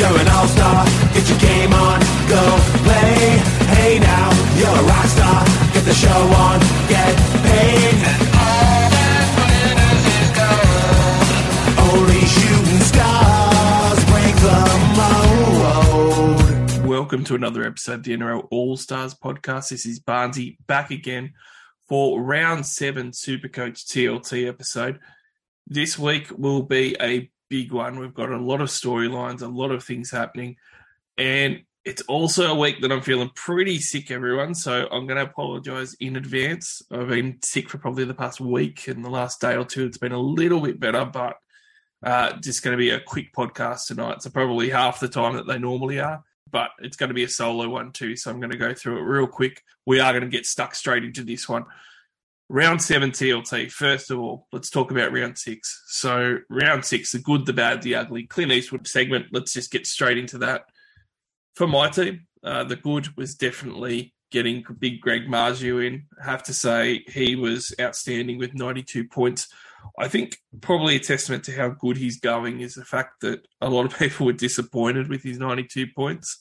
You're an all-star, get your game on, go play. Hey now, you're a rock star, get the show on, get paid. And all that glitters is gold. Only shooting stars break the mold. Welcome to another episode of the NRL All Stars podcast. This is Barnesy back again for round seven Supercoach TLT episode. This week will be a big one. We've got a lot of storylines, a lot of things happening, and it's also a week that I'm feeling pretty sick, everyone. So I'm going to apologize in advance. I've been sick for probably the past week, and the last day or two it's been a little bit better, but uh, just going to be a quick podcast tonight. So probably half the time that they normally are but it's going to be a solo one too. So I'm going to go through it real quick. We are going to get stuck straight into this one. Round seven TLT. First of all, let's talk about round six. So, round six, the good, the bad, the ugly. Clint Eastwood segment. Let's just get straight into that. For my team, uh, the good was definitely getting big Greg Marzhew in. I have to say, he was outstanding with 92 points. I think probably a testament to how good he's going is the fact that a lot of people were disappointed with his 92 points.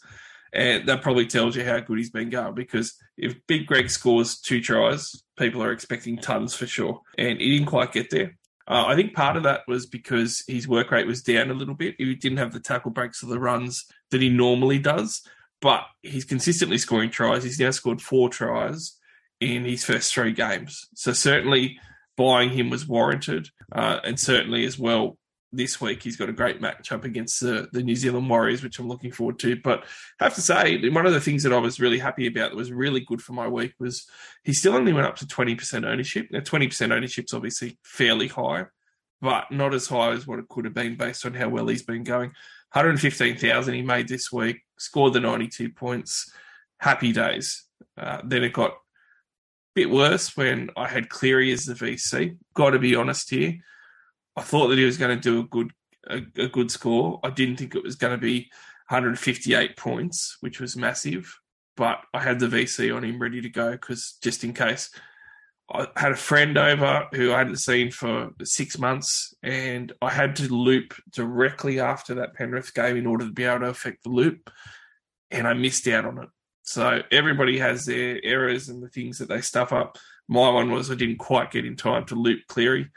And that probably tells you how good he's been going because if Big Greg scores two tries, people are expecting tons for sure. And he didn't quite get there. Uh, I think part of that was because his work rate was down a little bit. He didn't have the tackle breaks or the runs that he normally does, but he's consistently scoring tries. He's now scored four tries in his first three games. So certainly buying him was warranted. Uh, and certainly as well, this week he's got a great matchup against the, the New Zealand Warriors, which I'm looking forward to. But I have to say, one of the things that I was really happy about that was really good for my week was he still only went up to 20% ownership. Now, 20% ownership is obviously fairly high, but not as high as what it could have been based on how well he's been going. 115,000 he made this week, scored the 92 points. Happy days. Uh, then it got a bit worse when I had Cleary as the VC. Got to be honest here I thought that he was going to do a good a, a good score. I didn't think it was going to be 158 points, which was massive. But I had the VC on him ready to go because just in case. I had a friend over who I hadn't seen for six months, and I had to loop directly after that Penrith game in order to be able to affect the loop, and I missed out on it. So everybody has their errors and the things that they stuff up. My one was I didn't quite get in time to loop Cleary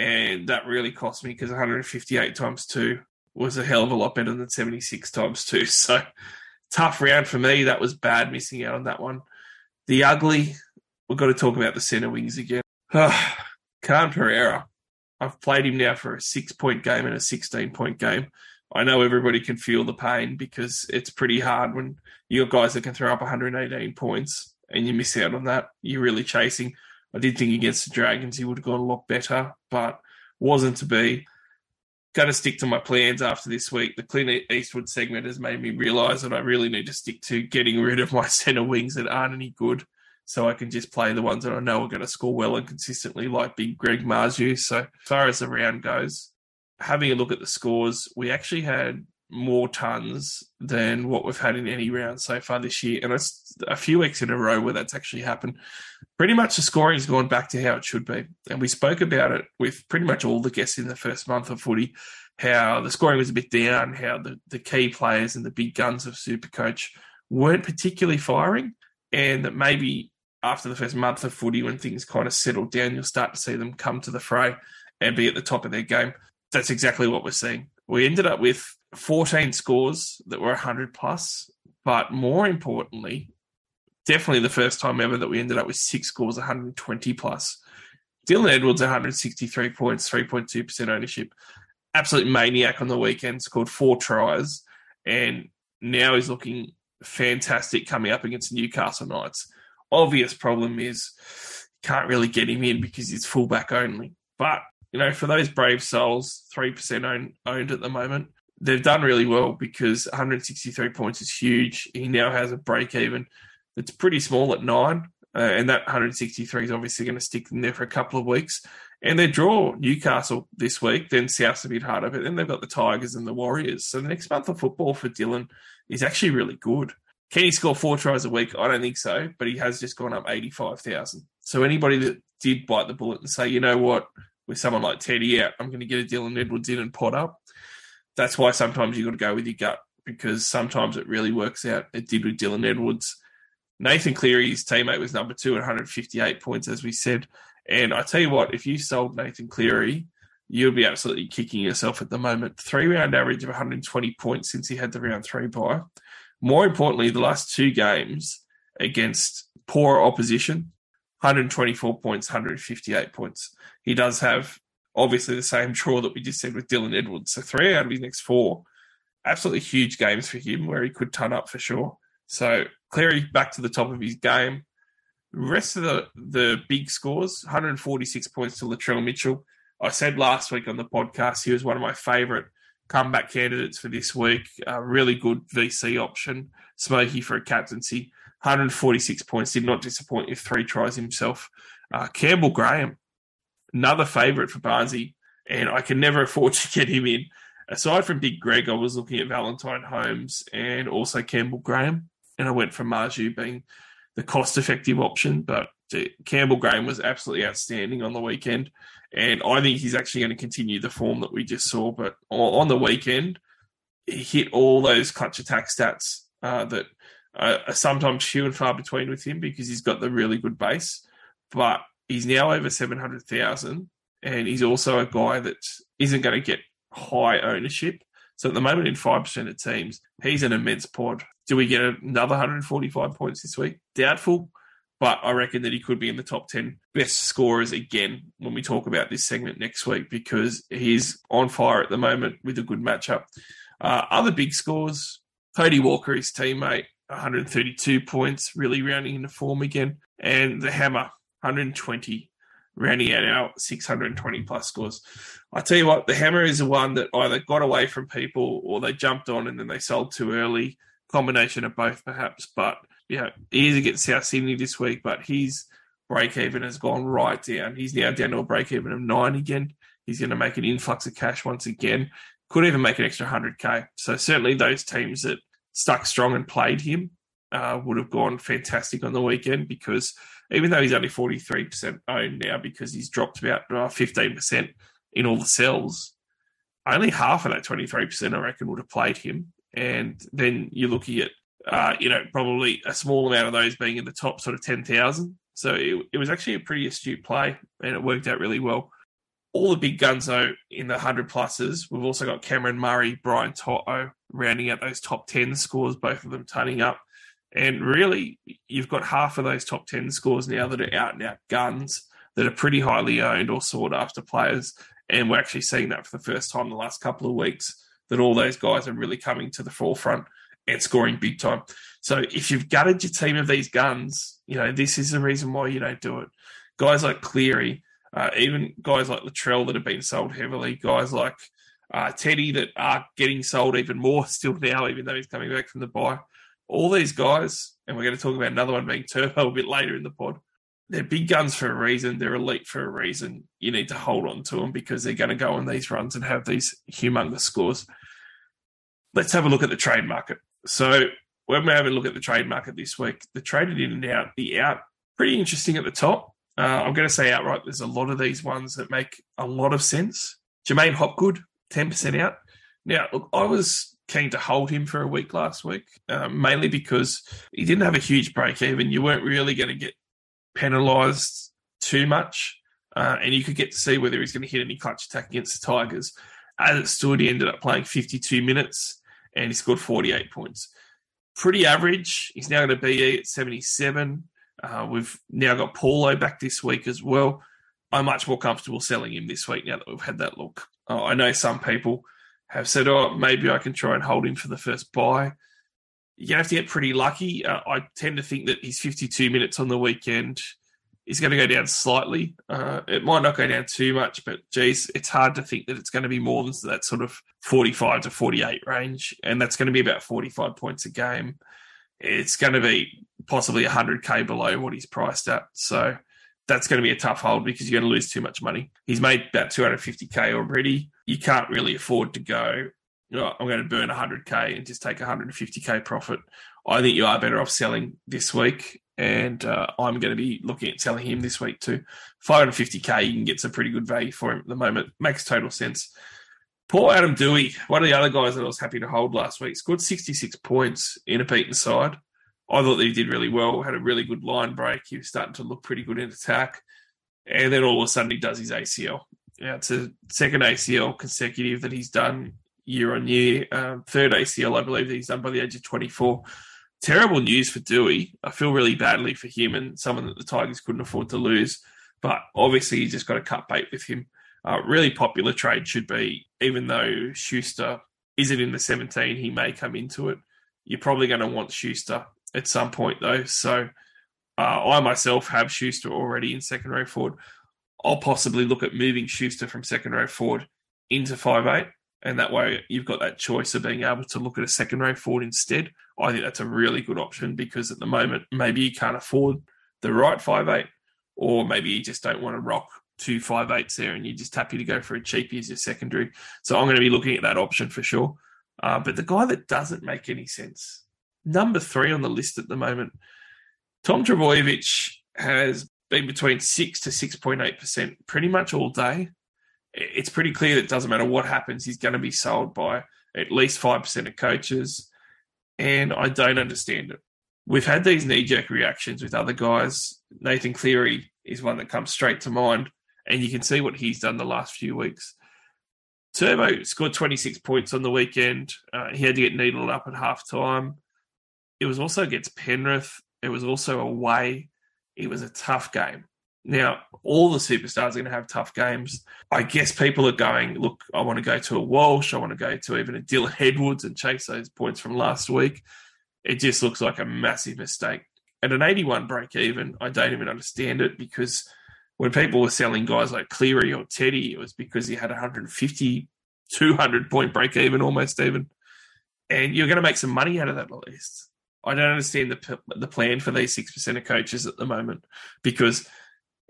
and that really cost me because 158 times two was a hell of a lot better than 76 times two. So tough round for me. That was bad missing out on that one. The ugly, we've got to talk about the centre wings again. Khan Pereira. I've played him now for a six point game and a 16 point game. I know everybody can feel the pain because it's pretty hard when you're guys that can throw up 118 points and you miss out on that. You're really chasing. I did think against the Dragons he would have gone a lot better, but wasn't to be. Going to stick to my plans after this week. The Clint Eastwood segment has made me realise that I really need to stick to getting rid of my centre wings that aren't any good so I can just play the ones that I know are going to score well and consistently, like Big Greg Marzhew. So, as far as the round goes, having a look at the scores, we actually had more tons than what we've had in any round so far this year. And it's a few weeks in a row where that's actually happened. Pretty much the scoring's gone back to how it should be. And we spoke about it with pretty much all the guests in the first month of footy, how the scoring was a bit down, how the, the key players and the big guns of Supercoach weren't particularly firing. And that maybe after the first month of footy, when things kind of settle down, you'll start to see them come to the fray and be at the top of their game. That's exactly what we're seeing. We ended up with 14 scores that were 100 plus, but more importantly, definitely the first time ever that we ended up with six scores 120 plus. Dylan Edwards 163 points, 3.2% ownership. Absolute maniac on the weekend, scored four tries, and now he's looking fantastic coming up against Newcastle Knights. Obvious problem is can't really get him in because he's fullback only. But, you know, for those brave souls, 3% own, owned at the moment, they've done really well because 163 points is huge. He now has a break even that's pretty small at nine, uh, and that 163 is obviously going to stick in there for a couple of weeks. And they draw Newcastle this week, then South's a bit harder, but then they've got the Tigers and the Warriors. So the next month of football for Dylan is actually really good. Can he score four tries a week? I don't think so, but he has just gone up 85,000. So anybody that did bite the bullet and say, you know what, with someone like Teddy out, I'm going to get a Dylan Edwards in and pot up, that's why sometimes you've got to go with your gut. because sometimes it really works out. It did with Dylan Edwards. Nathan Cleary, his teammate, was number two at 158 points, as we said. And I tell you what, if you sold Nathan Cleary, you'll be absolutely kicking yourself at the moment. Three round average of 120 points since he had the round three bye. More importantly, the last two games against poor opposition, 124 points, 158 points. He does have obviously the same draw that we just said with Dylan Edwards. So three out of his next four, absolutely huge games for him where he could turn up for sure. So Cleary back to the top of his game. rest of the, the big scores, 146 points to Latrell Mitchell. I said last week on the podcast he was one of my favourite comeback candidates for this week. A really good VC option. Smoky for a captaincy. 146 points. Did not disappoint with three tries himself. Uh, Campbell Graham, another favourite for Barnesy, and I can never afford to get him in. Aside from Big Greg, I was looking at Valentine Holmes and also Campbell Graham, and I went for Marzhew being the cost effective option. But Campbell Graham was absolutely outstanding on the weekend. And I think he's actually going to continue the form that we just saw. But on the weekend, he hit all those clutch attack stats uh, that are sometimes few and far between with him because he's got the really good base. But he's now over 700,000. And he's also a guy that isn't going to get high ownership. So at the moment, in 5% of teams, he's an immense pod. Do we get another 145 points this week? Doubtful but I reckon that he could be in the top 10 best scorers again when we talk about this segment next week because he's on fire at the moment with a good matchup. Uh, other big scores Cody Walker, his teammate, 132 points, really rounding into form again. And the Hammer, 120, rounding out our 620 plus scores. I tell you what, the Hammer is the one that either got away from people or they jumped on and then they sold too early. Combination of both, perhaps. But yeah, he is against South Sydney this week, but his break even has gone right down. He's now down to a break even of nine again. He's going to make an influx of cash once again. Could even make an extra 100k. So certainly those teams that stuck strong and played him uh, would have gone fantastic on the weekend because even though he's only 43% owned now because he's dropped about uh, 15% in all the cells, only half of that 23% I reckon would have played him. And then you're looking at uh, you know, probably a small amount of those being in the top sort of 10,000. So it, it, was actually a pretty astute play and it worked out really well. All the big guns, though, in the 100 pluses, we've also got Cameron Murray, Brian To'o rounding out those top 10 scores, both of them turning up. And really, you've got half of those top 10 scores now that are out and out guns that are pretty highly owned or sought after players. And we're actually seeing that for the first time in the last couple of weeks that all those guys are really coming to the forefront and scoring big time. So if you've gutted your team of these guns, you know, this is the reason why you don't do it. Guys like Cleary, uh, even guys like Latrell that have been sold heavily, guys like uh, Teddy that are getting sold even more still now, even though he's coming back from the bye. All these guys, and we're going to talk about another one being Turbo a bit later in the pod. They're big guns for a reason. They're elite for a reason. You need to hold on to them because they're going to go on these runs and have these humongous scores. Let's have a look at the trade market. So when we have a look at the trade market this week, the traded in and out, the out, pretty interesting at the top. Uh, I'm going to say outright, there's a lot of these ones that make a lot of sense. J'maine Hopgood, 10% out. Now, look, I was keen to hold him for a week last week, uh, mainly because he didn't have a huge break even. You weren't really going to get penalised too much, uh, and you could get to see whether he's going to hit any clutch attack against the Tigers. As it stood, he ended up playing 52 minutes and he scored 48 points. Pretty average. He's now going to be at 77. Uh, we've now got Paulo back this week as well. I'm much more comfortable selling him this week now that we've had that look. Uh, I know some people have said, oh, maybe I can try and hold him for the first bye. You have to get pretty lucky. Uh, I tend to think that his 52 minutes on the weekend is going to go down slightly. Uh, it might not go down too much, but geez, it's hard to think that it's going to be more than that sort of 45 to 48 range. And that's going to be about 45 points a game. It's going to be possibly 100K below what he's priced at. So that's going to be a tough hold because you're going to lose too much money. He's made about 250K already. You can't really afford to go, I'm going to burn 100K and just take 150K profit. I think you are better off selling this week and uh, I'm going to be looking at selling him this week too. 550k, you can get some pretty good value for him at the moment. Makes total sense. Poor Adam Doueihi, one of the other guys that I was happy to hold last week, scored 66 points in a beaten side. I thought that he did really well, had a really good line break. He was starting to look pretty good in attack. And then all of a sudden he does his ACL. Yeah, it's a second ACL consecutive that he's done year on year. Um, third ACL, I believe, that he's done by the age of 24. Terrible news for Doueihi. I feel really badly for him and someone that the Tigers couldn't afford to lose. But obviously, you just got to cut bait with him. Uh, really popular trade should be, even though Schuster isn't in the 17, he may come into it. You're probably going to want Schuster at some point, though. So uh, I myself have Schuster already in second row forward. I'll possibly look at moving Schuster from second row forward into five eight, and that way you've got that choice of being able to look at a second row forward instead. I think that's a really good option because at the moment maybe you can't afford the right five eight, or maybe you just don't want to rock two five eights there, and you're just happy to go for a cheapie as your secondary. So I'm going to be looking at that option for sure. Uh, but the guy that doesn't make any sense, number three on the list at the moment, Tom Trbojevic has been between six to six point eight percent pretty much all day. It's pretty clear that it doesn't matter what happens, he's going to be sold by at least five percent of coaches, and I don't understand it. We've had these knee jerk reactions with other guys. Nathan Cleary is one that comes straight to mind, and you can see what he's done the last few weeks. Turbo scored 26 points on the weekend. Uh, he had to get needled up at half time. It was also against Penrith. It was also away it was a tough game. Now, all the superstars are going to have tough games. I guess people are going, look, I want to go to a Walsh. I want to go to even a Dylan Edwards and chase those points from last week. It just looks like a massive mistake. At an 81 break even, I don't even understand it because when people were selling guys like Cleary or Teddy, it was because he had 150, 200 point break even almost even. And you're going to make some money out of that at least. I don't understand the the plan for these six percent of coaches at the moment because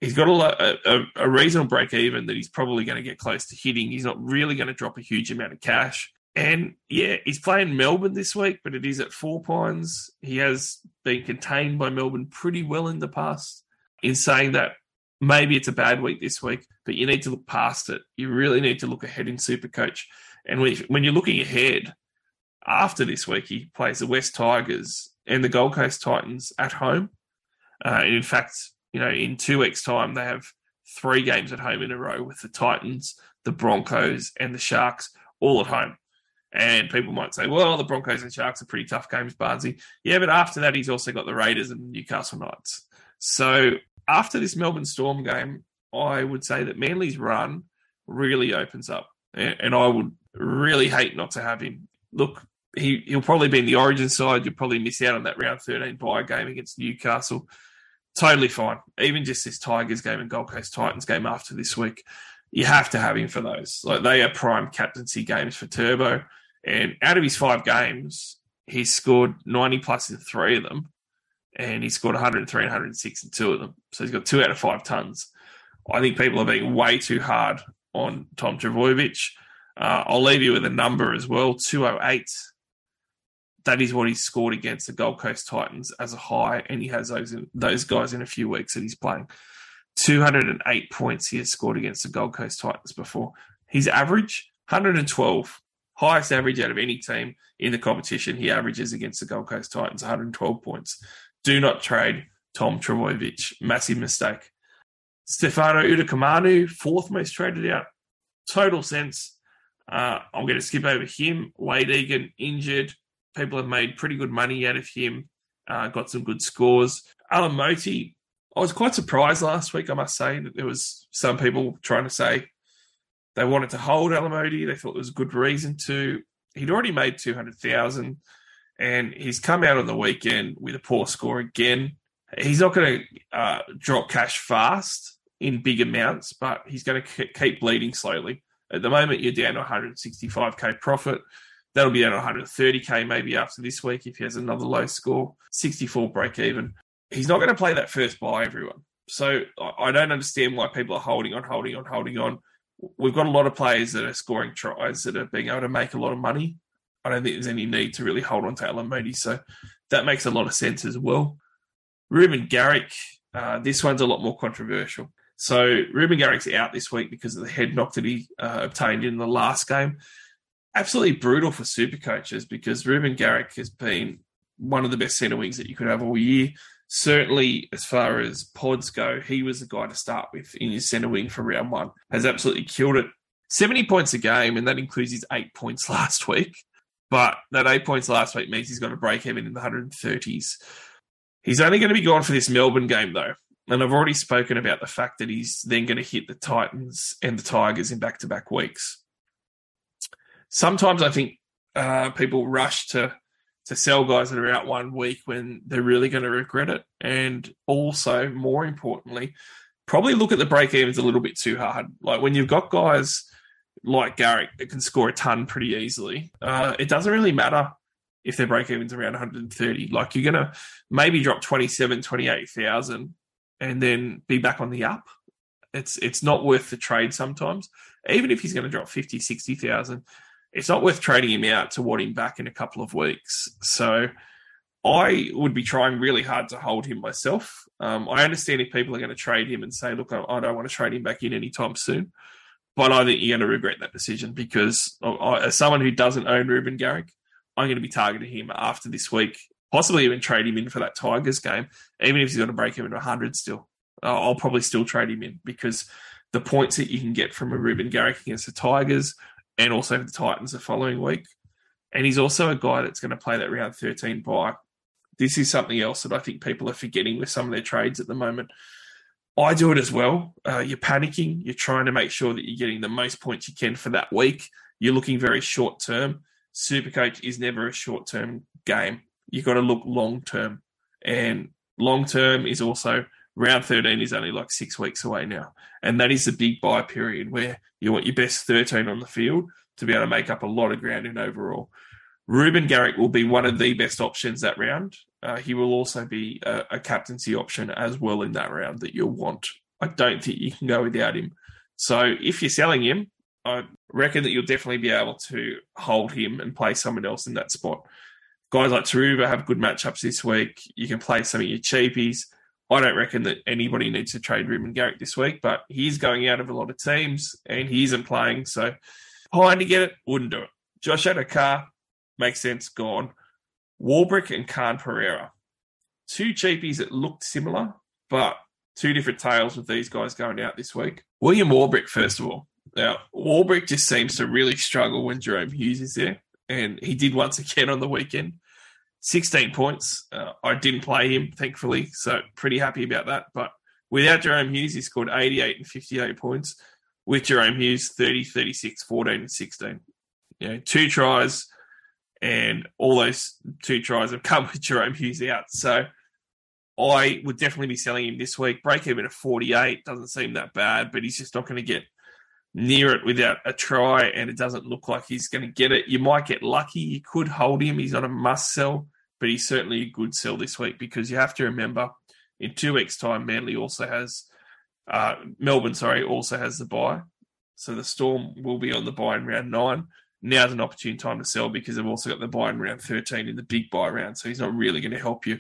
he's got a, a, a reasonable break even that he's probably going to get close to hitting. He's not really going to drop a huge amount of cash. And yeah, he's playing Melbourne this week, but it is at Four Pines. He has been contained by Melbourne pretty well in the past. In saying that, maybe it's a bad week this week, but you need to look past it. You really need to look ahead in Supercoach. And when you're looking ahead, after this week, he plays the West Tigers and the Gold Coast Titans at home. Uh, in fact, you know, in two weeks' time, they have three games at home in a row with the Titans, the Broncos, and the Sharks all at home. And people might say, well, the Broncos and Sharks are pretty tough games, Barnesy. Yeah, but after that, he's also got the Raiders and Newcastle Knights. So after this Melbourne Storm game, I would say that Manly's run really opens up. And I would really hate not to have him. Look, he he'll probably be in the Origin side. You'll probably miss out on that round thirteen bye game against Newcastle. Totally fine. Even just this Tigers game and Gold Coast Titans game after this week, you have to have him for those. Like they are prime captaincy games for Turbo. And out of his five games, he's scored 90 plus in three of them. And he scored 103 and 106 in two of them. So he's got two out of five tons. I think people are being way too hard on Tom Trbojevic. Uh, I'll leave you with a number as well 208 that is what he's scored against the Gold Coast Titans as a high, and he has those in, those guys in a few weeks that he's playing. 208 points he has scored against the Gold Coast Titans before. His average 112, highest average out of any team in the competition. He averages against the Gold Coast Titans 112 points. Do not trade Tom Trbojevic. Massive mistake. Stefano Utoikamanu, fourth most traded out. Total sense. Uh, I'm going to skip over him. Wade Egan injured people have made pretty good money out of him. Uh, got some good scores. Alamoti, I was quite surprised last week. I must say that there was some people trying to say they wanted to hold Alamoti. They thought there was a good reason to. He'd already made two hundred thousand, and he's come out on the weekend with a poor score again. He's not going to uh, drop cash fast in big amounts, but he's going to keep bleeding slowly. At the moment, you're down to 165k profit. That'll be at 130k maybe after this week if he has another low score. 64 break even. He's not going to play that first bye, everyone. So I don't understand why people are holding on, holding on, holding on. We've got a lot of players that are scoring tries that are being able to make a lot of money. I don't think there's any need to really hold on to Alamoti. So that makes a lot of sense as well. Reuben Garrick, uh, this one's a lot more controversial. So Reuben Garrick's out this week because of the head knock that he uh, obtained in the last game. Absolutely brutal for super coaches because Reuben Garrick has been one of the best centre wings that you could have all year. Certainly, as far as pods go, he was the guy to start with in your centre wing for round one. Has absolutely killed it. 70 points a game, and that includes his eight points last week. But that eight points last week means he's got to break even in the 130s. He's only going to be gone for this Melbourne game, though. And I've already spoken about the fact that he's then going to hit the Titans and the Tigers in back to back weeks. Sometimes I think uh, people rush to to sell guys that are out one week when they're really going to regret it. And also, more importantly, probably look at the break evens a little bit too hard. Like when you've got guys like Garrick that can score a ton pretty easily, uh, it doesn't really matter if their break even's around 130. Like you're going to maybe drop 27, 28,000 and then be back on the up. It's it's not worth the trade sometimes. Even if he's going to drop 50, 60,000, it's not worth trading him out to want him back in a couple of weeks. So I would be trying really hard to hold him myself. Um, I understand if people are going to trade him and say, look, I, I don't want to trade him back in anytime soon. But I think you're going to regret that decision because I, as someone who doesn't own Reuben Garrick, I'm going to be targeting him after this week, possibly even trade him in for that Tigers game, even if he's going to break him into 100 still. I'll probably still trade him in because the points that you can get from a Reuben Garrick against the Tigers and also the Titans the following week. And he's also a guy that's going to play that round 13 bye. This is something else that I think people are forgetting with some of their trades at the moment. I do it as well. Uh, you're panicking. You're trying to make sure that you're getting the most points you can for that week. You're looking very short term. Supercoach is never a short term game. You've got to look long term. And long term is also round 13 is only like six weeks away now. And that is the big bye period where you want your best 13 on the field to be able to make up a lot of ground in overall. Reuben Garrick will be one of the best options that round. Uh, he will also be a, a, captaincy option as well in that round that you'll want. I don't think you can go without him. So if you're selling him, I reckon that you'll definitely be able to hold him and play someone else in that spot. Guys like Turuva have good matchups this week. You can play some of your cheapies. I don't reckon that anybody needs to trade Reuben Garrick this week, but he's going out of a lot of teams and he isn't playing. So, fine to get it, wouldn't do it. Josh Addo-Carr makes sense, gone. Warbrick and Khan Pereira. Two cheapies that looked similar, but two different tales with these guys going out this week. William Warbrick, first of all. Now, Warbrick just seems to really struggle when Jahrome Hughes is there, and he did once again on the weekend. 16 points. Uh, I didn't play him, thankfully, so pretty happy about that. But without Jahrome Hughes, he scored 88 and 58 points. With Jahrome Hughes, 30, 36, 14, and 16. You know, two tries, and all those two tries have come with Jahrome Hughes out. So I would definitely be selling him this week. Break even at 48 doesn't seem that bad, but he's just not going to get near it without a try, and it doesn't look like he's going to get it. You might get lucky. You could hold him. He's not a must sell, but he's certainly a good sell this week because you have to remember in two weeks' time, Manly also has uh, Melbourne, sorry, also has the bye. So the Storm will be on the bye in round nine. Now's an opportune time to sell because they've also got the bye in round 13 in the big bye round. So he's not really going to help you.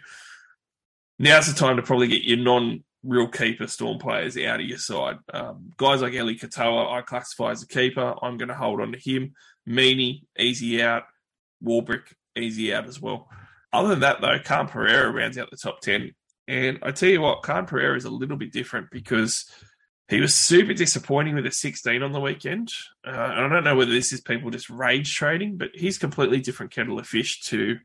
Now's the time to probably get your non real keeper Storm players out of your side. Um, guys like Eli Katoa, I classify as a keeper. I'm going to hold on to him. Meaney, easy out. Warbrick, easy out as well. Other than that, though, Khan Pereira rounds out the top 10. And I tell you what, Khan Pereira is a little bit different because he was super disappointing with a 16 on the weekend. Uh, and I don't know whether this is people just rage trading, but he's completely different kettle of fish to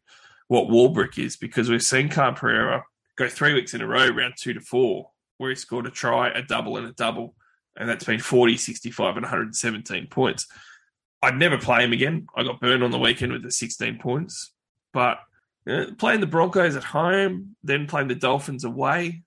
what Warbrick is because we've seen Khan Pereira go three weeks in a row, round two to four, where he scored a try, a double, and a double. And that's been 40, 65, and 117 points. I'd never play him again. I got burned on the weekend with the 16 points. But you know, playing the Broncos at home, then playing the Dolphins away,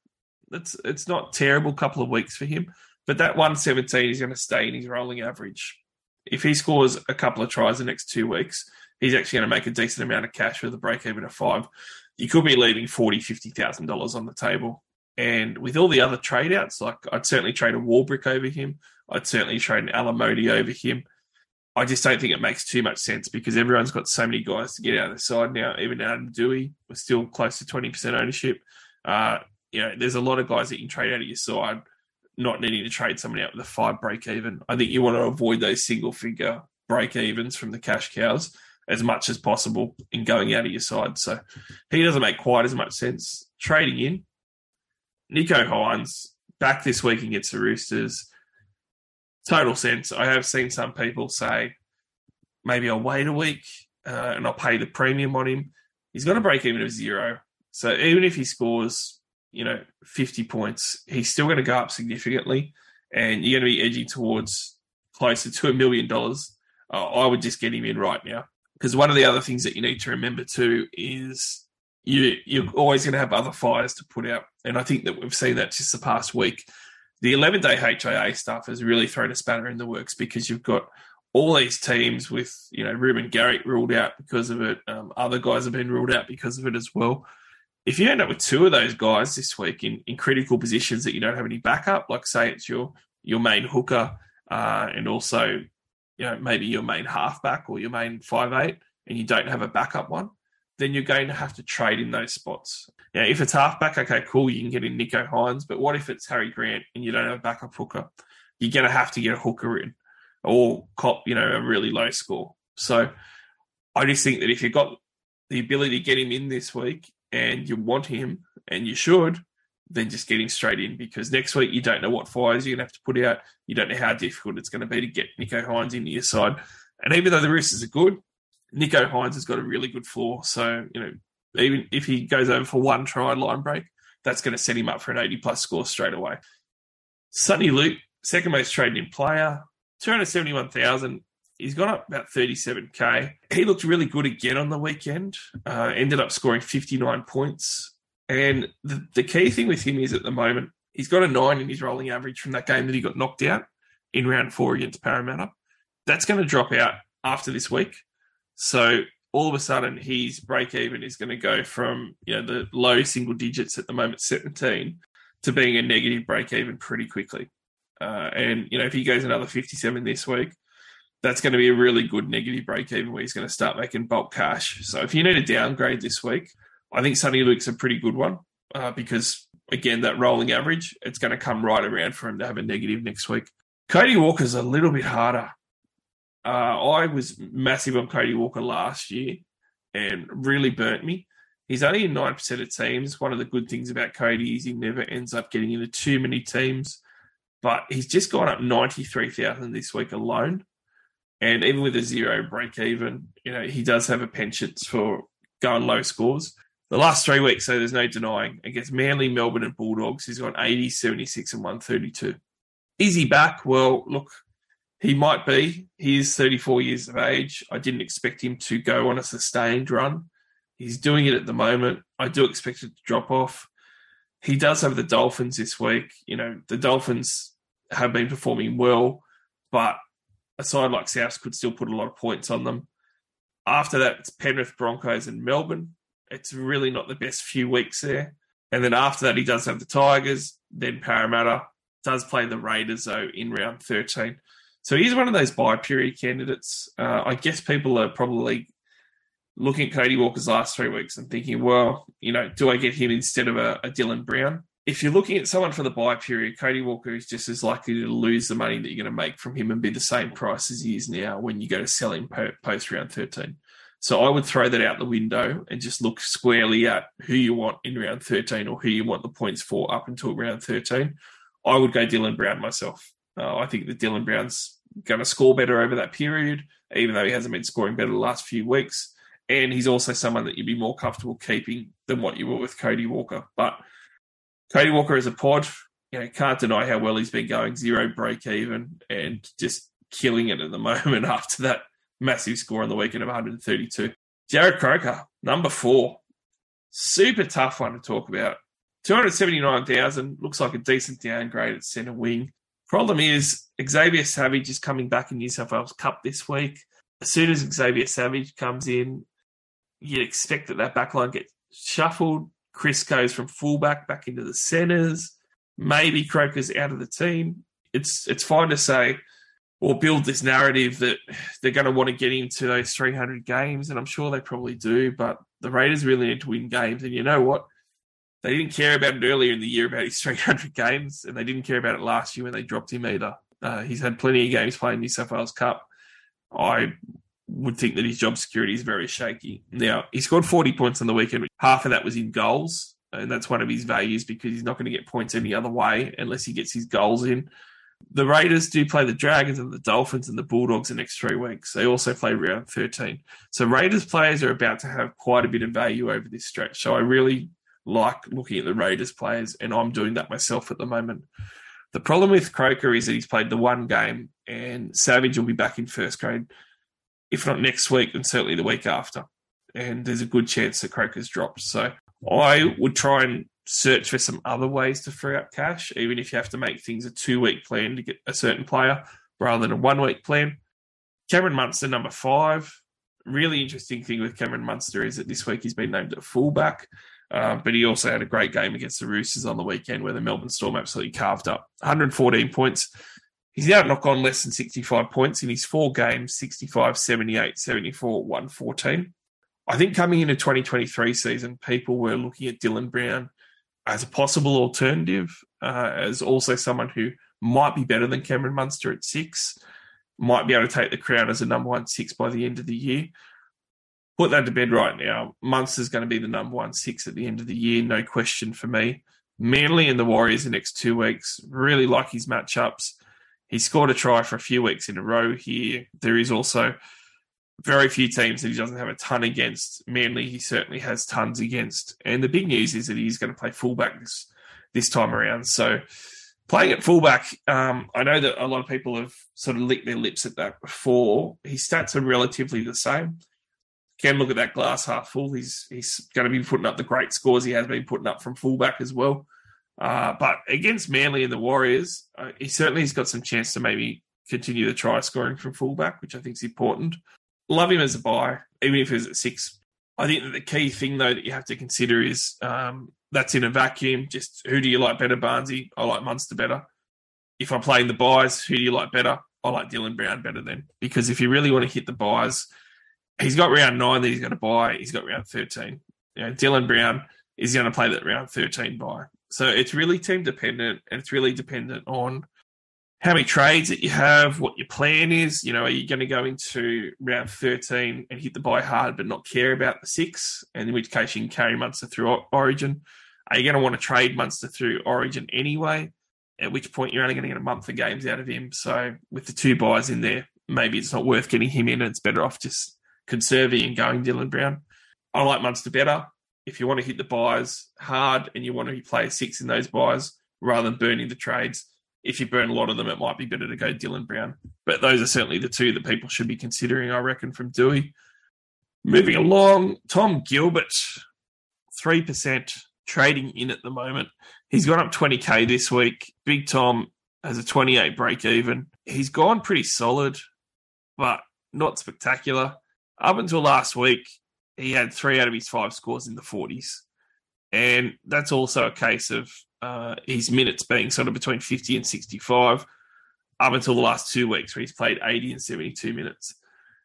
it's it's not terrible couple of weeks for him. But that 117 is going to stay in his rolling average. If he scores a couple of tries the next two weeks, he's actually going to make a decent amount of cash with a break even of five you could be leaving forty, fifty thousand dollars on the table. And with all the other trade outs, like I'd certainly trade a Warbrick over him. I'd certainly trade an Alamoti over him. I just don't think it makes too much sense because everyone's got so many guys to get out of the side now. Even Adam Doueihi we're still close to twenty percent ownership. Uh, you know, there's a lot of guys that you can trade out of your side. not needing to trade somebody out with a five break even. I think you want to avoid those single figure break evens from the cash cows as much as possible in going out of your side. So he doesn't make quite as much sense. Trading in, Nicho Hynes back this week against the Roosters. Total sense. I have seen some people say maybe I'll wait a week uh, and I'll pay the premium on him. He's got a break even of zero. So even if he scores, you know, 50 points, he's still going to go up significantly. And you're going to be edging towards closer to a million dollars. Uh, I would just get him in right now. Because one of the other things that you need to remember too is you, you're always going to have other fires to put out. And I think that we've seen that just the past week. The 11 day HIA stuff has really thrown a spanner in the works because you've got all these teams with, you know, Reuben Garrick ruled out because of it. Um, other guys have been ruled out because of it as well. If you end up with two of those guys this week in, in critical positions that you don't have any backup, like say it's your your main hooker uh, and also you know, maybe your main halfback or your main five eight, and you don't have a backup one, then you're going to have to trade in those spots. Now, if it's halfback, okay, cool, you can get in Nicho Hynes, but what if it's Harry Grant and you don't have a backup hooker? You're going to have to get a hooker in or cop, you know, a really low score. So I just think that if you've got the ability to get him in this week and you want him, and you should, then just getting straight in because next week you don't know what fires you're going to have to put out. You don't know how difficult it's going to be to get Nicho Hynes into your side. And even though the Roosters are good, Nicho Hynes has got a really good floor. So, you know, even if he goes over for one try line break, that's going to set him up for an 80 plus score straight away. Soni Luke, second most traded in player, 271,000. He's gone up about 37k. He looked really good again on the weekend. Uh, ended up scoring 59 points. And the, the key thing with him is at the moment, he's got a nine in his rolling average from that game that he got knocked out in round four against Parramatta. That's going to drop out after this week. So all of a sudden, his break even is going to go from you know the low single digits at the moment, 17, to being a negative break even pretty quickly. Uh, and you know if he goes another 57 this week, that's going to be a really good negative break even where he's going to start making bulk cash. So if you need a downgrade this week, I think Soni Luke's a pretty good one uh, because, again, that rolling average, it's going to come right around for him to have a negative next week. Cody Walker's a little bit harder. Uh, I was massive on Cody Walker last year and really burnt me. He's only in 9% of teams. One of the good things about Cody is he never ends up getting into too many teams, but he's just gone up 93,000 this week alone. And even with a zero break even, you know, he does have a penchant for going low scores the last three weeks, so there's no denying, against Manly, Melbourne, and Bulldogs, he's got 80, 76, and 132. Is he back? Well, look, he might be. He is 34 years of age. I didn't expect him to go on a sustained run. He's doing it at the moment. I do expect it to drop off. He does have the Dolphins this week. You know, the Dolphins have been performing well, but a side like Souths could still put a lot of points on them. After that, it's Penrith, Broncos, and Melbourne it's really not the best few weeks there. And then after that, he does have the Tigers, then Parramatta, does play the Raiders, though, in round 13. So he's one of those bye period candidates. Uh, I guess people are probably looking at Cody Walker's last three weeks and thinking, well, you know, do I get him instead of a, a Dylan Brown? If you're looking at someone for the bye period, Cody Walker is just as likely to lose the money that you're going to make from him and be the same price as he is now when you go to sell him post round 13. So I would throw that out the window and just look squarely at who you want in round 13 or who you want the points for up until round 13. I would go Dylan Brown myself. Uh, I think that Dylan Brown's going to score better over that period, even though he hasn't been scoring better the last few weeks. And he's also someone that you'd be more comfortable keeping than what you were with Cody Walker. But Cody Walker is a pod. You know, can't deny how well he's been going, zero break even, and just killing it at the moment after that massive score on the weekend of 132. Jarrod Croker, number four. Super tough one to talk about. 279,000 looks like a decent downgrade at centre wing. Problem is, Xavier Savage is coming back in New South Wales Cup this week. As soon as Xavier Savage comes in, you'd expect that that backline gets shuffled. Kris goes from fullback back into the centres. Maybe Croker's out of the team. It's it's fine to say or build this narrative that they're going to want to get into those 300 games, and I'm sure they probably do. But the Raiders really need to win games, and you know what? They didn't care about it earlier in the year about his 300 games, and they didn't care about it last year when they dropped him either. Uh, he's had plenty of games playing New South Wales Cup. I would think that his job security is very shaky. Now, he scored 40 points on the weekend. Half of that was in goals, and that's one of his values because he's not going to get points any other way unless he gets his goals in. The Raiders do play the Dragons and the Dolphins and the Bulldogs the next three weeks. They also play round 13. So Raiders players are about to have quite a bit of value over this stretch. So I really like looking at the Raiders players, and I'm doing that myself at the moment. The problem with Croker is that he's played the one game, and Savage will be back in first grade, if not next week, and certainly the week after. And there's a good chance that Croker's dropped. So I would try and search for some other ways to free up cash, even if you have to make things a two week plan to get a certain player rather than a one week plan. Cameron Munster, number five. Really interesting thing with Cameron Munster is that this week he's been named at fullback. Uh, but he also had a great game against the Roosters on the weekend where the Melbourne Storm absolutely carved up 114 points. He's now knock on less than 65 points in his four games 65, 78, 74, 114. I think coming into 2023 season, people were looking at Dylan Brown as a possible alternative, uh, as also someone who might be better than Cameron Munster at six, might be able to take the crown as a number one six by the end of the year put that to bed right now. Munster's going to be the number one six at the end of the year, no question for me. Manly and the Warriors the next two weeks. Really like his matchups. He scored a try for a few weeks in a row here. There is also very few teams that he doesn't have a ton against. Manly, he certainly has tons against. And the big news is that he's going to play fullback this, this time around. So playing at fullback, um, I know that a lot of people have sort of licked their lips at that before. His stats are relatively the same can look at that glass half full. He's he's going to be putting up the great scores he has been putting up from fullback as well. Uh, but against Manly and the Warriors, uh, he certainly has got some chance to maybe continue the try scoring from fullback, which I think is important. Love him as a buy, even if he's at six. I think that the key thing though that you have to consider is um, that's in a vacuum. Just who do you like better, Barnesy? I like Munster better. If I'm playing the byes, who do you like better? I like Dylan Brown better then, because if you really want to hit the byes he's got round nine that he's going to buy. He's got round 13. You know, Dylan Brown is going to play that round 13 bye. So it's really team dependent and it's really dependent on how many trades that you have, what your plan is. You know, are you going to go into round 13 and hit the bye hard but not care about the six? And in which case you can carry Munster through Origin. Are you going to want to trade Munster through Origin anyway? At which point you're only going to get a month of games out of him. So with the two byes in there, maybe it's not worth getting him in. And it's better off just conserving and going Dylan Brown. I like Munster better. If you want to hit the byes hard and you want to play six in those byes rather than burning the trades, if you burn a lot of them, it might be better to go Dylan Brown. But those are certainly the two that people should be considering, I reckon, from Dewey. Moving along, Tom Gilbert, 3% trading in at the moment. He's gone up 20K this week. Big Tom has a 28 break even. He's gone pretty solid, but not spectacular up until last week, he had three out of his five scores in the 40s. And that's also a case of uh, his minutes being sort of between 50 and 65 up until the last two weeks where he's played 80 and 72 minutes.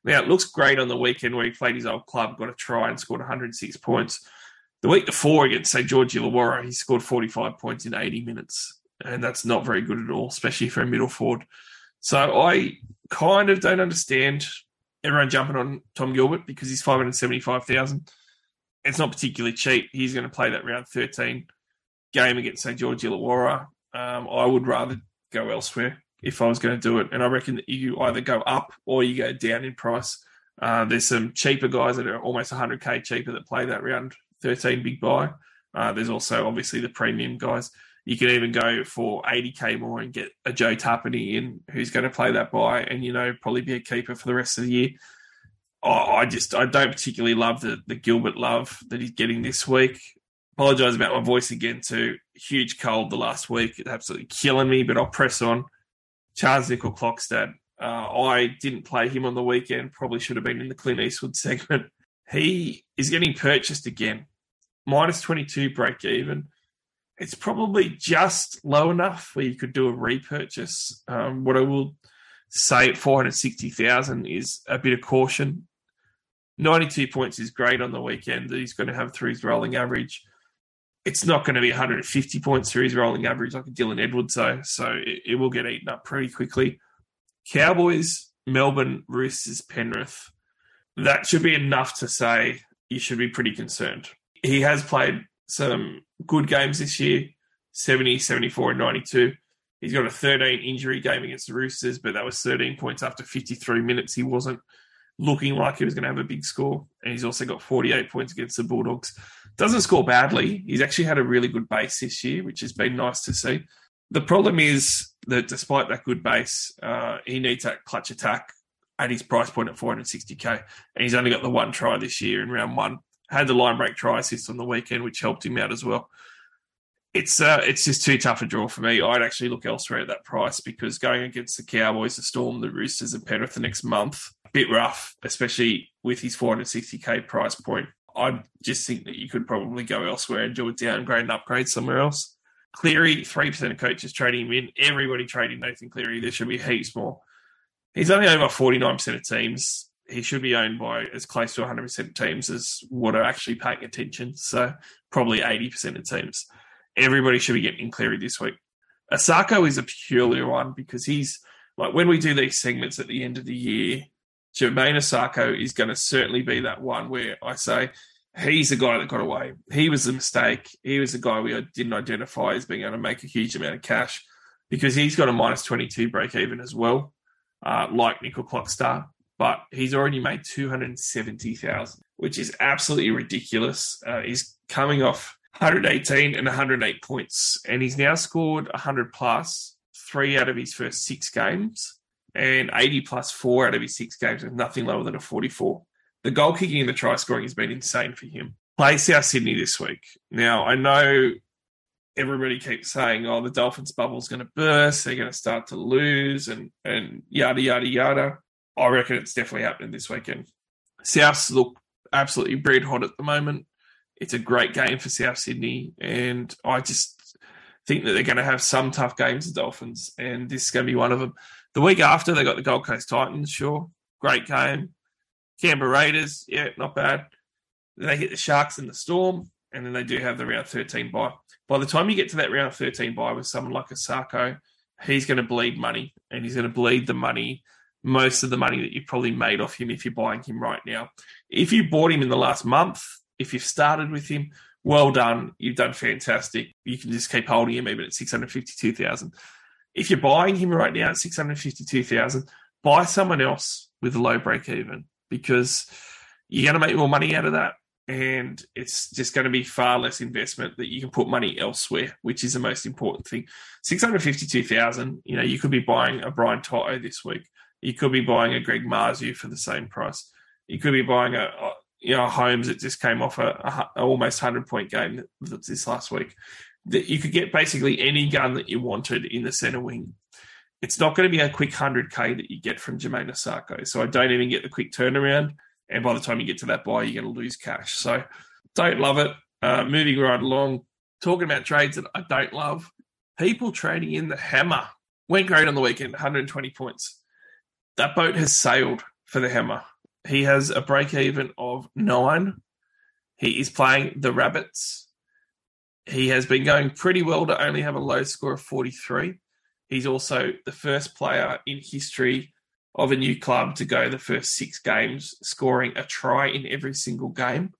Now, it looks great on the weekend where he played his old club, got a try and scored 106 points. The week before against, St. George Illawarra, he scored 45 points in 80 minutes. And that's not very good at all, especially for a middle forward. So I kind of don't understand everyone jumping on Tom Gilbert because he's 575,000. It's not particularly cheap. He's going to play that round 13 game against St. George Illawarra. Um, I would rather go elsewhere if I was going to do it. And I reckon that you either go up or you go down in price. Uh, there's some cheaper guys that are almost 100k cheaper that play that round 13 big bye. Uh, there's also obviously the premium guys. You can even go for 80k more and get a Joe Tapine in who's going to play that bye and, you know, probably be a keeper for the rest of the year. I just, I don't particularly love the, the Gilbert love that he's getting this week. Apologise about my voice again, too. Huge cold the last week. It's absolutely killing me, but I'll press on. Charles Nickel Clockstad. Uh, I didn't play him on the weekend. Probably should have been in the Clint Eastwood segment. He is getting purchased again. Minus 22 break even it's probably just low enough where you could do a repurchase. Um, what I will say at 460,000 is a bit of caution. 92 points is great on the weekend that he's going to have through his rolling average. It's not going to be 150 points through his rolling average like a Dylan Edwards, though. So it, it will get eaten up pretty quickly. Cowboys, Melbourne, Roosters, Penrith. That should be enough to say you should be pretty concerned. He has played some good games this year 70, 74, and 92. He's got a 13 injury game against the Roosters, but that was 13 points after 53 minutes. He wasn't looking like he was going to have a big score. And he's also got 48 points against the Bulldogs. Doesn't score badly. He's actually had a really good base this year, which has been nice to see. The problem is that despite that good base, uh, he needs that clutch attack at his price point at 460k. And he's only got the one try this year in round one. Had the line break try assist on the weekend, which helped him out as well. It's uh, it's just too tough a draw for me. I'd actually look elsewhere at that price because going against the Cowboys, the Storm, the Roosters, and Penrith the next month, bit rough, especially with his 460k price point. I just think that you could probably go elsewhere and do a downgrade and upgrade somewhere else. Cleary, 3% of coaches trading him in. Everybody trading Nathan Cleary. There should be heaps more. He's only owned by 49% of teams. He should be owned by as close to 100% of teams as what are actually paying attention. So probably 80% of teams. Everybody should be getting Cleary this week. Isaako is a peculiar one because he's like when we do these segments at the end of the year, Jamayne Isaako is going to certainly be that one where I say he's the guy that got away. He was the mistake. He was the guy we didn't identify as being able to make a huge amount of cash because he's got a minus 22 break even as well, uh, like Nickel Clockstar. But he's already made 270,000, which is absolutely ridiculous. Uh, he's coming off 118 and 108 points, and he's now scored 100 plus three out of his first six games and 80 plus four out of his six games with nothing lower than a 44. The goal kicking and the try scoring has been insane for him. Play South Sydney this week. Now, I know everybody keeps saying, oh, the Dolphins bubble's going to burst. They're going to start to lose and, and yada, yada, yada. I reckon it's definitely happening this weekend. Souths look absolutely bread hot at the moment. It's a great game for South Sydney. And I just think that they're going to have some tough games, the Dolphins. And this is going to be one of them. The week after, they got the Gold Coast Titans, sure. Great game. Canberra Raiders, yeah, not bad. Then they hit the Sharks in the Storm, and then they do have the round 13 bye. By the time you get to that round 13 bye with someone like Isaako, he's going to bleed money, and he's going to bleed the money, most of the money that you've probably made off him if you're buying him right now. If you bought him in the last month, if you've started with him, well done. You've done fantastic. You can just keep holding him even at 652,000 if you're buying him right now at 652,000, buy someone else with a low break even because you're going to make more money out of that. And it's just going to be far less investment that you can put money elsewhere, which is the most important thing. 652,000, you know, you could be buying a Brian To'o this week. You could be buying a Greg Marzhew for the same price. You could be buying a, a you know, Holmes that just came off a, a, a almost 100 point game this last week that you could get basically any gun that you wanted in the center wing. It's not going to be a quick 100k that you get from Jamayne Isaako. So I don't even get the quick turnaround. And by the time you get to that bye, you're going to lose cash. So don't love it. Uh, moving right along, talking about trades that I don't love. People trading in the hammer went great on the weekend, 120 points. That boat has sailed for the hammer. He has a break even of nine. He is playing the Rabbits he has been going pretty well to only have a low score of 43. He's also the first player in history of a new club to go the first six games scoring a try in every single game.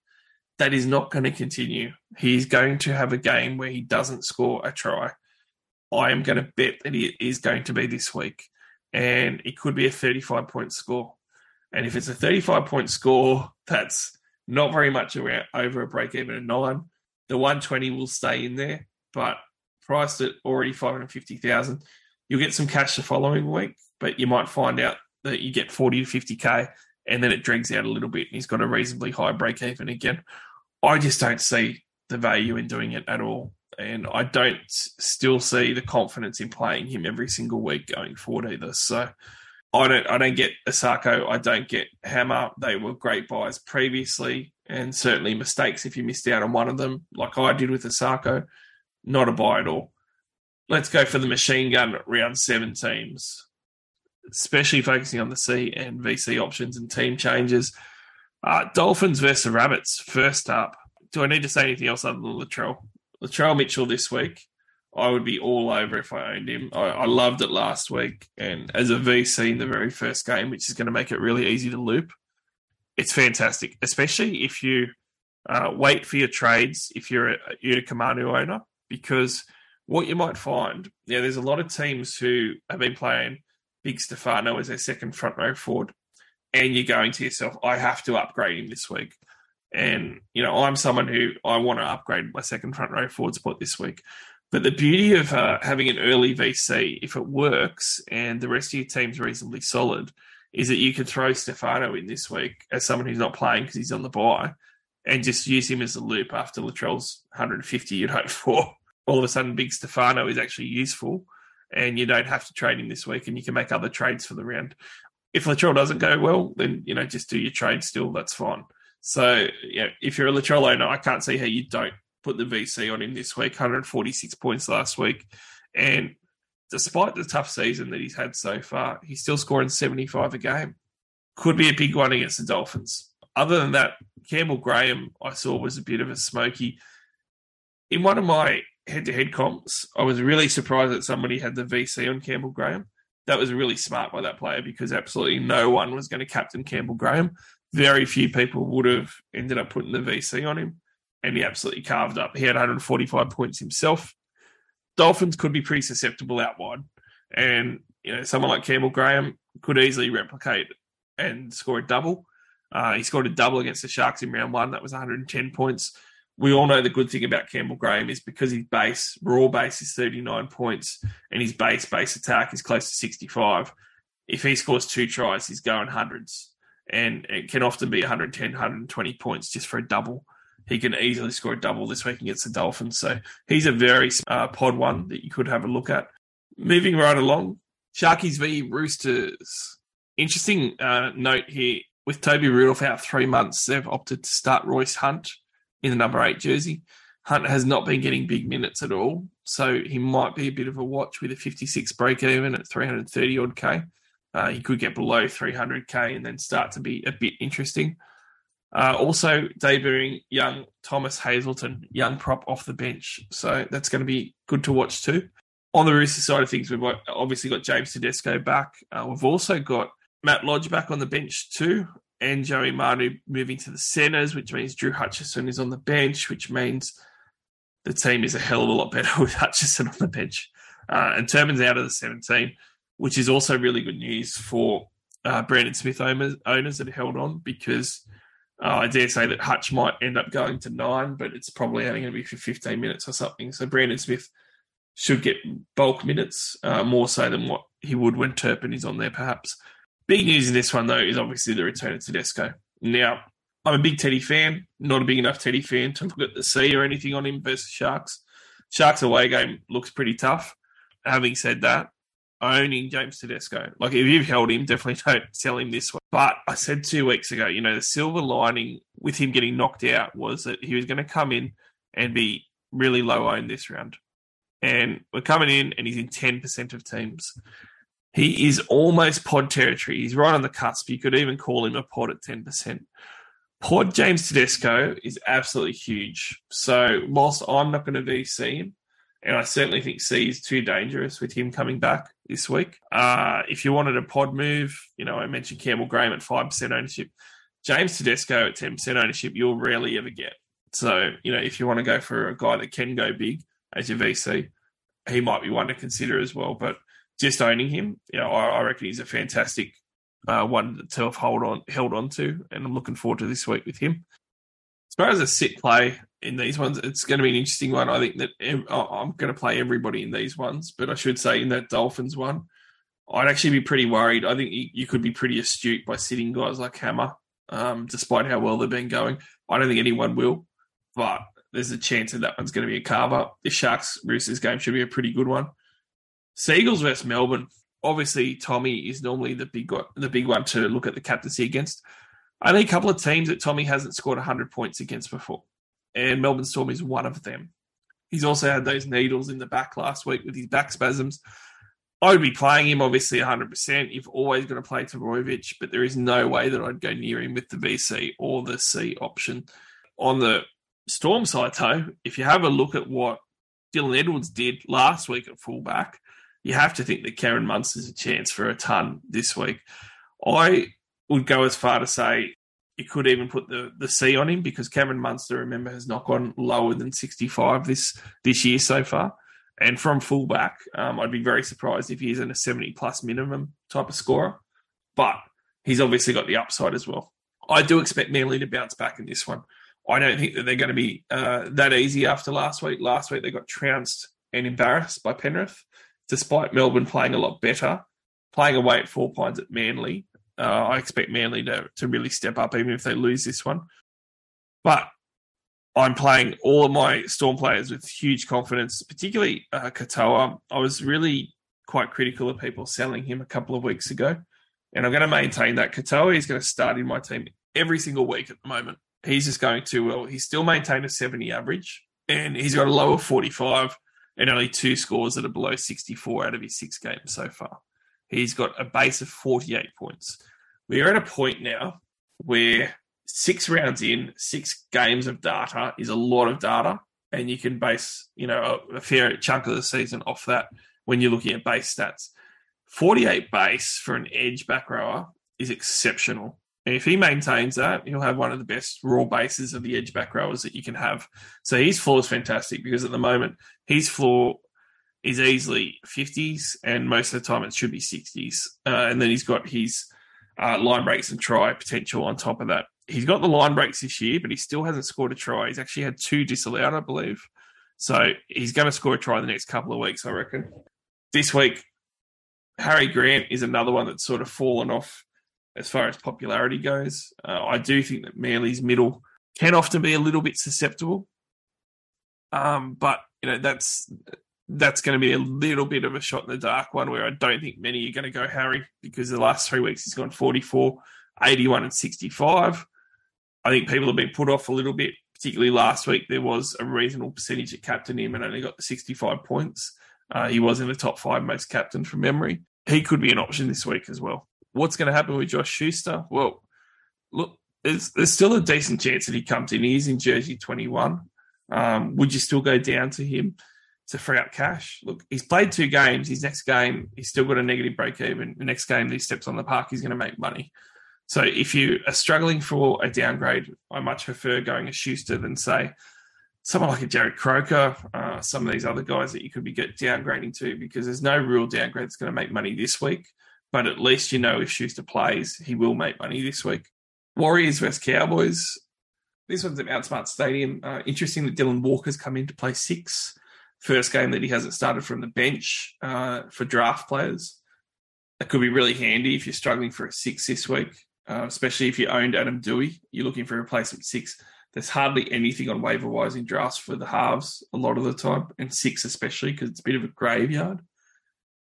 That is not going to continue. He's going to have a game where he doesn't score a try. I am going to bet that he is going to be this week. And it could be a 35 point score. And if it's a 35 point score, that's not very much over a break even of nine. The 120 will stay in there, but priced at already 550,000. You'll get some cash the following week, but you might find out that you get 40 to 50k and then it drags out a little bit and he's got a reasonably high break even again. I just don't see the value in doing it at all. And I don't still see the confidence in playing him every single week going forward either. So I don't I don't get Isaako, I don't get Hammer. They were great buys previously and certainly mistakes if you missed out on one of them, like I did with Isaako. Not a buy at all. Let's go for the machine gun round seven teams, especially focusing on the C and VC options and team changes. Uh, Dolphins versus Rabbits, first up. Do I need to say anything else other than Latrell? Latrell Mitchell this week, I would be all over if I owned him. I, I, loved it last week, and as a VC in the very first game, which is going to make it really easy to loop, it's fantastic. Especially if you uh, wait for your trades if you're a, Kemanu owner, because what you might find, yeah, there's a lot of teams who have been playing Big Stefano as their second front row forward, and you're going to yourself, I have to upgrade him this week. And, you know, I'm someone who I want to upgrade my second front row forward spot this week. But the beauty of uh, having an early VC, if it works and the rest of your team's reasonably solid, is that you can throw Stefano in this week as someone who's not playing because he's on the bye and just use him as a loop after Latrell's 150 you'd hope for. All of a sudden, Big Stefano is actually useful and you don't have to trade him this week and you can make other trades for the round. If Latrell doesn't go well, then, you know, just do your trade still. That's fine. So, yeah, if you're a Latrell owner, I can't see how you don't put the VC on him this week. 146 points last week, and despite the tough season that he's had so far, he's still scoring 75 a game. Could be a big one against the Dolphins. Other than that, Campbell Graham I saw was a bit of a smoky. In one of my head-to-head comps, I was really surprised that somebody had the VC on Campbell Graham. That was really smart by that player because absolutely no one was going to captain Campbell Graham very few people would have ended up putting the VC on him, and he absolutely carved up. He had 145 points himself. Dolphins could be pretty susceptible out wide, and you know someone like Campbell Graham could easily replicate and score a double. Uh, he scored a double against the Sharks in round one. That was 110 points. We all know the good thing about Campbell Graham is because his base, raw base, is 39 points, and his base base attack is close to 65. If he scores two tries, he's going hundreds and it can often be 110, 120 points just for a double. He can easily score a double this week against the Dolphins. So he's a very uh, pod one that you could have a look at. Moving right along, Sharkies v Roosters. Interesting uh, note here with Toby Rudolph out three months, they've opted to start Royce Hunt in the number eight jersey. Hunt has not been getting big minutes at all, so he might be a bit of a watch with a 56 break even at 330 odd K. Uh, he could get below 300k and then start to be a bit interesting. Uh, also debuting young Thomas Hazelton, young prop off the bench. So that's going to be good to watch too. On the Rooster side of things, we've obviously got James Tedesco back. Uh, we've also got Matt Lodge back on the bench too, and Joey Manu moving to the centres, which means Drew Hutchison is on the bench, which means the team is a hell of a lot better with Hutchison on the bench. Uh, and Turpin's out of the 17 which is also really good news for uh, Brandon Smith owners, owners that held on because uh, I dare say that Hutch might end up going to nine, but it's probably only going to be for 15 minutes or something. So Brandon Smith should get bulk minutes, uh, more so than what he would when Turpin is on there, perhaps. Big news in this one, though, is obviously the return of Tedesco. Now, I'm a big Teddy fan, not a big enough Teddy fan to look at the C or anything on him versus Sharks. Sharks away game looks pretty tough. Having said that, owning James Tedesco. Like if you've held him, definitely don't sell him this way. But I said two weeks ago, you know, the silver lining with him getting knocked out was that he was going to come in and be really low owned this round. And we're coming in and he's in 10% of teams. He is almost pod territory. He's right on the cusp. You could even call him a pod at 10%. Pod James Tedesco is absolutely huge. So whilst I'm not going to VC him, and I certainly think C is too dangerous with him coming back this week. Uh, if you wanted a pod move, you know, I mentioned Campbell Graham at 5% ownership. James Tedesco at 10% ownership, you'll rarely ever get. So, you know, if you want to go for a guy that can go big as your VC, he might be one to consider as well. But just owning him, you know, I, I reckon he's a fantastic uh, one to have hold on, held on to. And I'm looking forward to this week with him. As far as a sit play, in these ones. It's going to be an interesting one. I think that I'm going to play everybody in these ones, but I should say in that Dolphins one, I'd actually be pretty worried. I think you, could be pretty astute by sitting guys like Hammer, um, despite how well they've been going. I don't think anyone will, but there's a chance that that one's going to be a carver. The Sharks Roosters game should be a pretty good one. Seagulls versus Melbourne. Obviously, Tommy is normally the big the big one to look at the captaincy against. Only a couple of teams that Tommy hasn't scored 100 points against before and Melbourne Storm is one of them. He's also had those needles in the back last week with his back spasms. I would be playing him obviously 100%. You've always got to play Trbojevic, but there is no way that I'd go near him with the VC or the C option. On the Storm side, though, if you have a look at what Dylan Edwards did last week at fullback, you have to think that Cameron Munster's a chance for a ton this week. I would go as far to say you could even put the, the C on him because Cameron Munster, remember, has not gone lower than 65 this this year so far. And from fullback, um, I'd be very surprised if he isn't a 70 plus minimum type of scorer. But he's obviously got the upside as well. I do expect Manly to bounce back in this one. I don't think that they're going to be uh, that easy after last week. Last week they got trounced and embarrassed by Penrith, despite Melbourne playing a lot better, playing away at four points at Manly. Uh, I expect Manly to, to really step up, even if they lose this one. But I'm playing all of my Storm players with huge confidence, particularly uh, Katoa. I was really quite critical of people selling him a couple of weeks ago. And I'm going to maintain that. Katoa is going to start in my team every single week at the moment. He's just going too well. He's still maintained a 70 average, and he's got a lower 45 and only two scores that are below 64 out of his six games so far. He's got a base of 48 points. We are at a point now where six rounds in, six games of data is a lot of data, and you can base, you know, a, a fair chunk of the season off that when you're looking at base stats. 48 base for an edge back rower is exceptional. And if he maintains that, he'll have one of the best raw bases of the edge back rowers that you can have. So his floor is fantastic because at the moment, his floor is easily 50s, and most of the time it should be 60s. Uh, and then he's got his uh, line breaks and try potential on top of that. He's got the line breaks this year, but he still hasn't scored a try. He's actually had two disallowed, I believe. So he's going to score a try the next couple of weeks, I reckon. This week, Harry Grant is another one that's sort of fallen off as far as popularity goes. Uh, I do think that Manly's middle can often be a little bit susceptible, um, but you know that's that's going to be a little bit of a shot in the dark one where I don't think many are going to go Harry because the last three weeks he's gone 44, 81, and 65. I think people have been put off a little bit, particularly last week. There was a reasonable percentage that captain him and only got the 65 points. Uh, he was in the top five most captain from memory. He could be an option this week as well. What's going to happen with Josh Schuster? Well, look, there's, there's still a decent chance that he comes in. He's in jersey 21. Um, would you still go down to him to free up cash? Look, he's played two games. His next game, he's still got a negative break even. The next game he steps on the park, he's going to make money. So if you are struggling for a downgrade, I much prefer going a Schuster than say someone like a Jarrod Croker, uh, some of these other guys that you could be get downgrading to because there's no real downgrade that's going to make money this week. But at least you know if Schuster plays, he will make money this week. Warriors versus Cowboys. This one's at Mount Smart Stadium. Uh, interesting that Dylan Walker's come in to play six. First game that he hasn't started from the bench uh, for draft players. That could be really handy if you're struggling for a six this week, uh, especially if you owned Adam Doueihi. You're looking for a replacement six there's hardly anything on waiver wise in drafts for the halves a lot of the time, and six especially because it's a bit of a graveyard.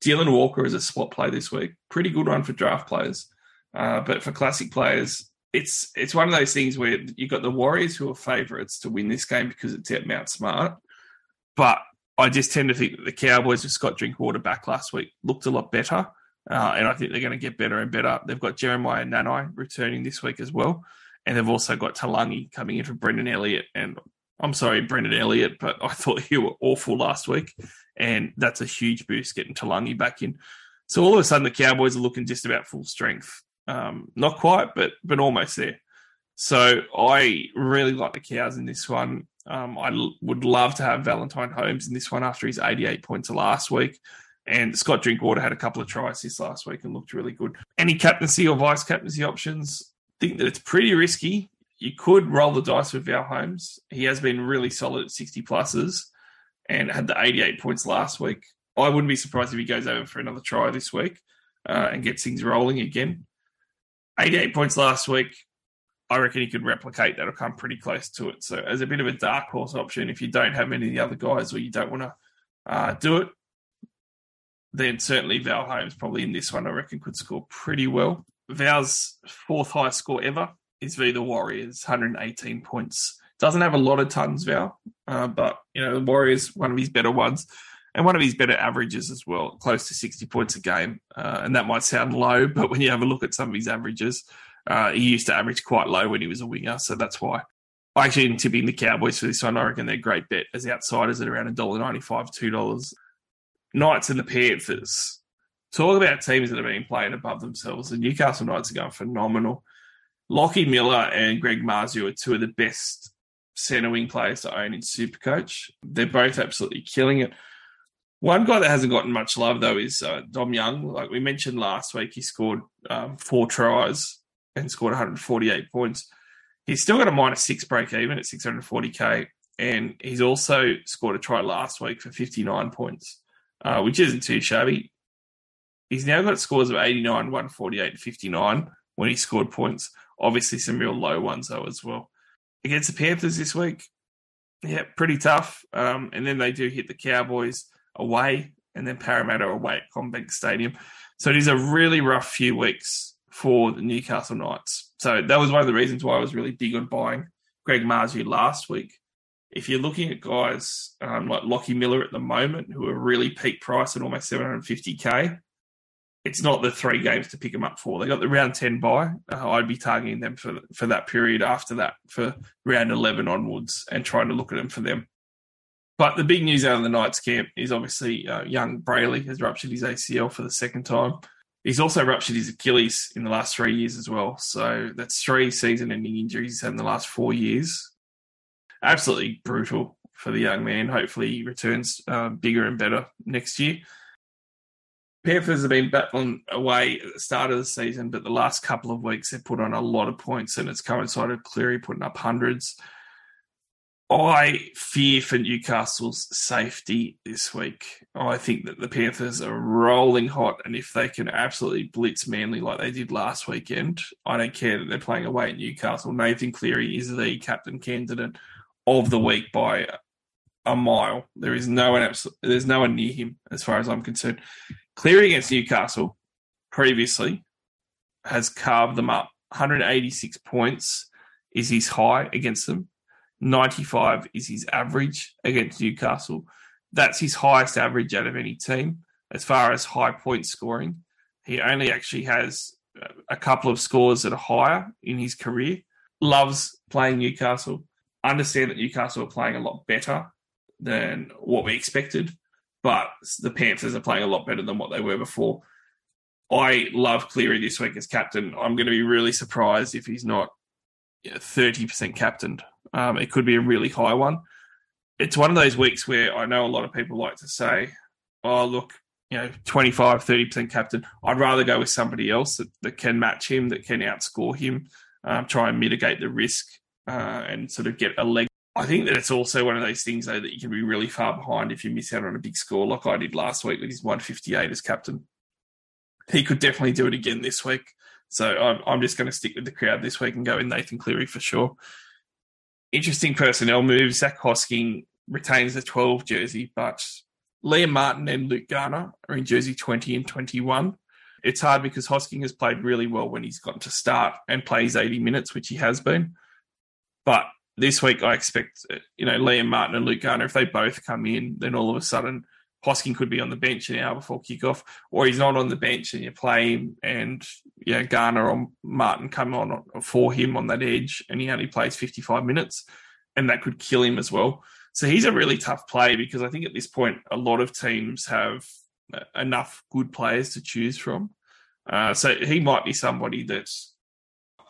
Dylan Walker is a spot play this week. Pretty good one for draft players, uh, but for classic players, it's it's one of those things where you've got the Warriors who are favourites to win this game because it's at Mount Smart, but I just tend to think that the Cowboys with Scott Drinkwater back last week looked a lot better, uh, and I think they're going to get better and better. They've got Jeremiah Nanai returning this week as well. And they've also got Taulagi coming in for Brendan Elliott. And I'm sorry, Brendan Elliott, but I thought he were awful last week. And that's a huge boost getting Taulagi back in. So all of a sudden, the Cowboys are looking just about full strength. Um, not quite, but but almost there. So I really like the Cows in this one. Um, I l- would love to have Valentine Holmes in this one after his 88 points last week. And Scott Drinkwater had a couple of tries this last week and looked really good. Any captaincy or vice captaincy options? think that it's pretty risky. You could roll the dice with Val Holmes. He has been really solid at 60 pluses and had the 88 points last week. I wouldn't be surprised if he goes over for another try this week uh, and gets things rolling again. 88 points last week. I reckon he could replicate that or come pretty close to it. So, as a bit of a dark horse option, if you don't have any of the other guys or you don't want to uh, do it, then certainly Val Holmes probably in this one, I reckon, could score pretty well. Val's fourth highest score ever is v the Warriors, 118 points. Doesn't have a lot of tons, Val, uh, but you know the Warriors one of his better ones, and one of his better averages as well, close to 60 points a game. Uh, and that might sound low, but when you have a look at some of his averages, uh, he used to average quite low when he was a winger, so that's why. I actually am tipping the Cowboys for this one. I reckon they're great bet as outsiders at around $1.95, $2. Knights and the Panthers. Talk about teams that have been playing above themselves. The Newcastle Knights are going phenomenal. Lockie Miller and Greg Marzhew are two of the best centre wing players to own in Supercoach. They're both absolutely killing it. One guy that hasn't gotten much love though is uh, Dom Young. Like we mentioned last week, he scored um, four tries and scored 148 points. He's still got a minus six break even at 640k, and he's also scored a try last week for 59 points, uh, which isn't too shabby. He's now got scores of 89, 148, 59 when he scored points. Obviously, some real low ones though as well. Against the Panthers this week, yeah, pretty tough. Um, and then they do hit the Cowboys away, and then Parramatta away at CommBank Stadium. So it is a really rough few weeks for the Newcastle Knights. So that was one of the reasons why I was really big on buying Greg Marzhew last week. If you're looking at guys um, like Lockie Miller at the moment, who are really peak price at almost 750k, it's not the three games to pick them up for. They got the round 10 bye. Uh, I'd be targeting them for for that period after that, for round 11 onwards, and trying to look at them for them. But the big news out of the Knights camp is obviously uh, young Brailey has ruptured his ACL for the second time. He's also ruptured his Achilles in the last three years as well. So that's three season ending injuries he's had in the last four years. Absolutely brutal for the young man. Hopefully he returns uh, bigger and better next year. Panthers have been battling away at the start of the season, but the last couple of weeks they've put on a lot of points and it's coincided Cleary putting up hundreds. I fear for Newcastle's safety this week. I think that the Panthers are rolling hot, and if they can absolutely blitz Manly like they did last weekend, I don't care that they're playing away at Newcastle. Nathan Cleary is the captain candidate of the week by a mile. There is no one there's no one near him as far as I'm concerned. Cleary against Newcastle previously has carved them up. 186 points is his high against them. 95 is his average against Newcastle. That's his highest average out of any team as far as high point scoring. He only actually has a couple of scores that are higher in his career. Loves playing Newcastle. Understand that Newcastle are playing a lot better than what we expected, but the Panthers are playing a lot better than what they were before. I love Cleary this week as captain. I'm going to be really surprised if he's not 30% captained. Um, it could be a really high one. It's one of those weeks where I know a lot of people like to say, oh, look, you know, 25, 30% captain. I'd rather go with somebody else that, that can match him, that can outscore him, um, try and mitigate the risk uh, and sort of get a leg. I think that it's also one of those things, though, that you can be really far behind if you miss out on a big score like I did last week with his 158 as captain. He could definitely do it again this week. So I'm, I'm just going to stick with the crowd this week and go in Nathan Cleary for sure. Interesting personnel move. Zac Hosking retains the 12 jersey, but Liam Martin and Luke Garner are in jersey 20 and 21. It's hard because Hosking has played really well when he's gotten to start and plays 80 minutes, which he has been. But this week, I expect, you know, Liam Martin and Luke Garner, if they both come in, then all of a sudden Hosking could be on the bench an hour before kickoff, or he's not on the bench and you play him, and know, Garner or Martin come on for him on that edge, and he only plays 55 minutes, and that could kill him as well. So he's a really tough play because I think at this point a lot of teams have enough good players to choose from. Uh, so he might be somebody that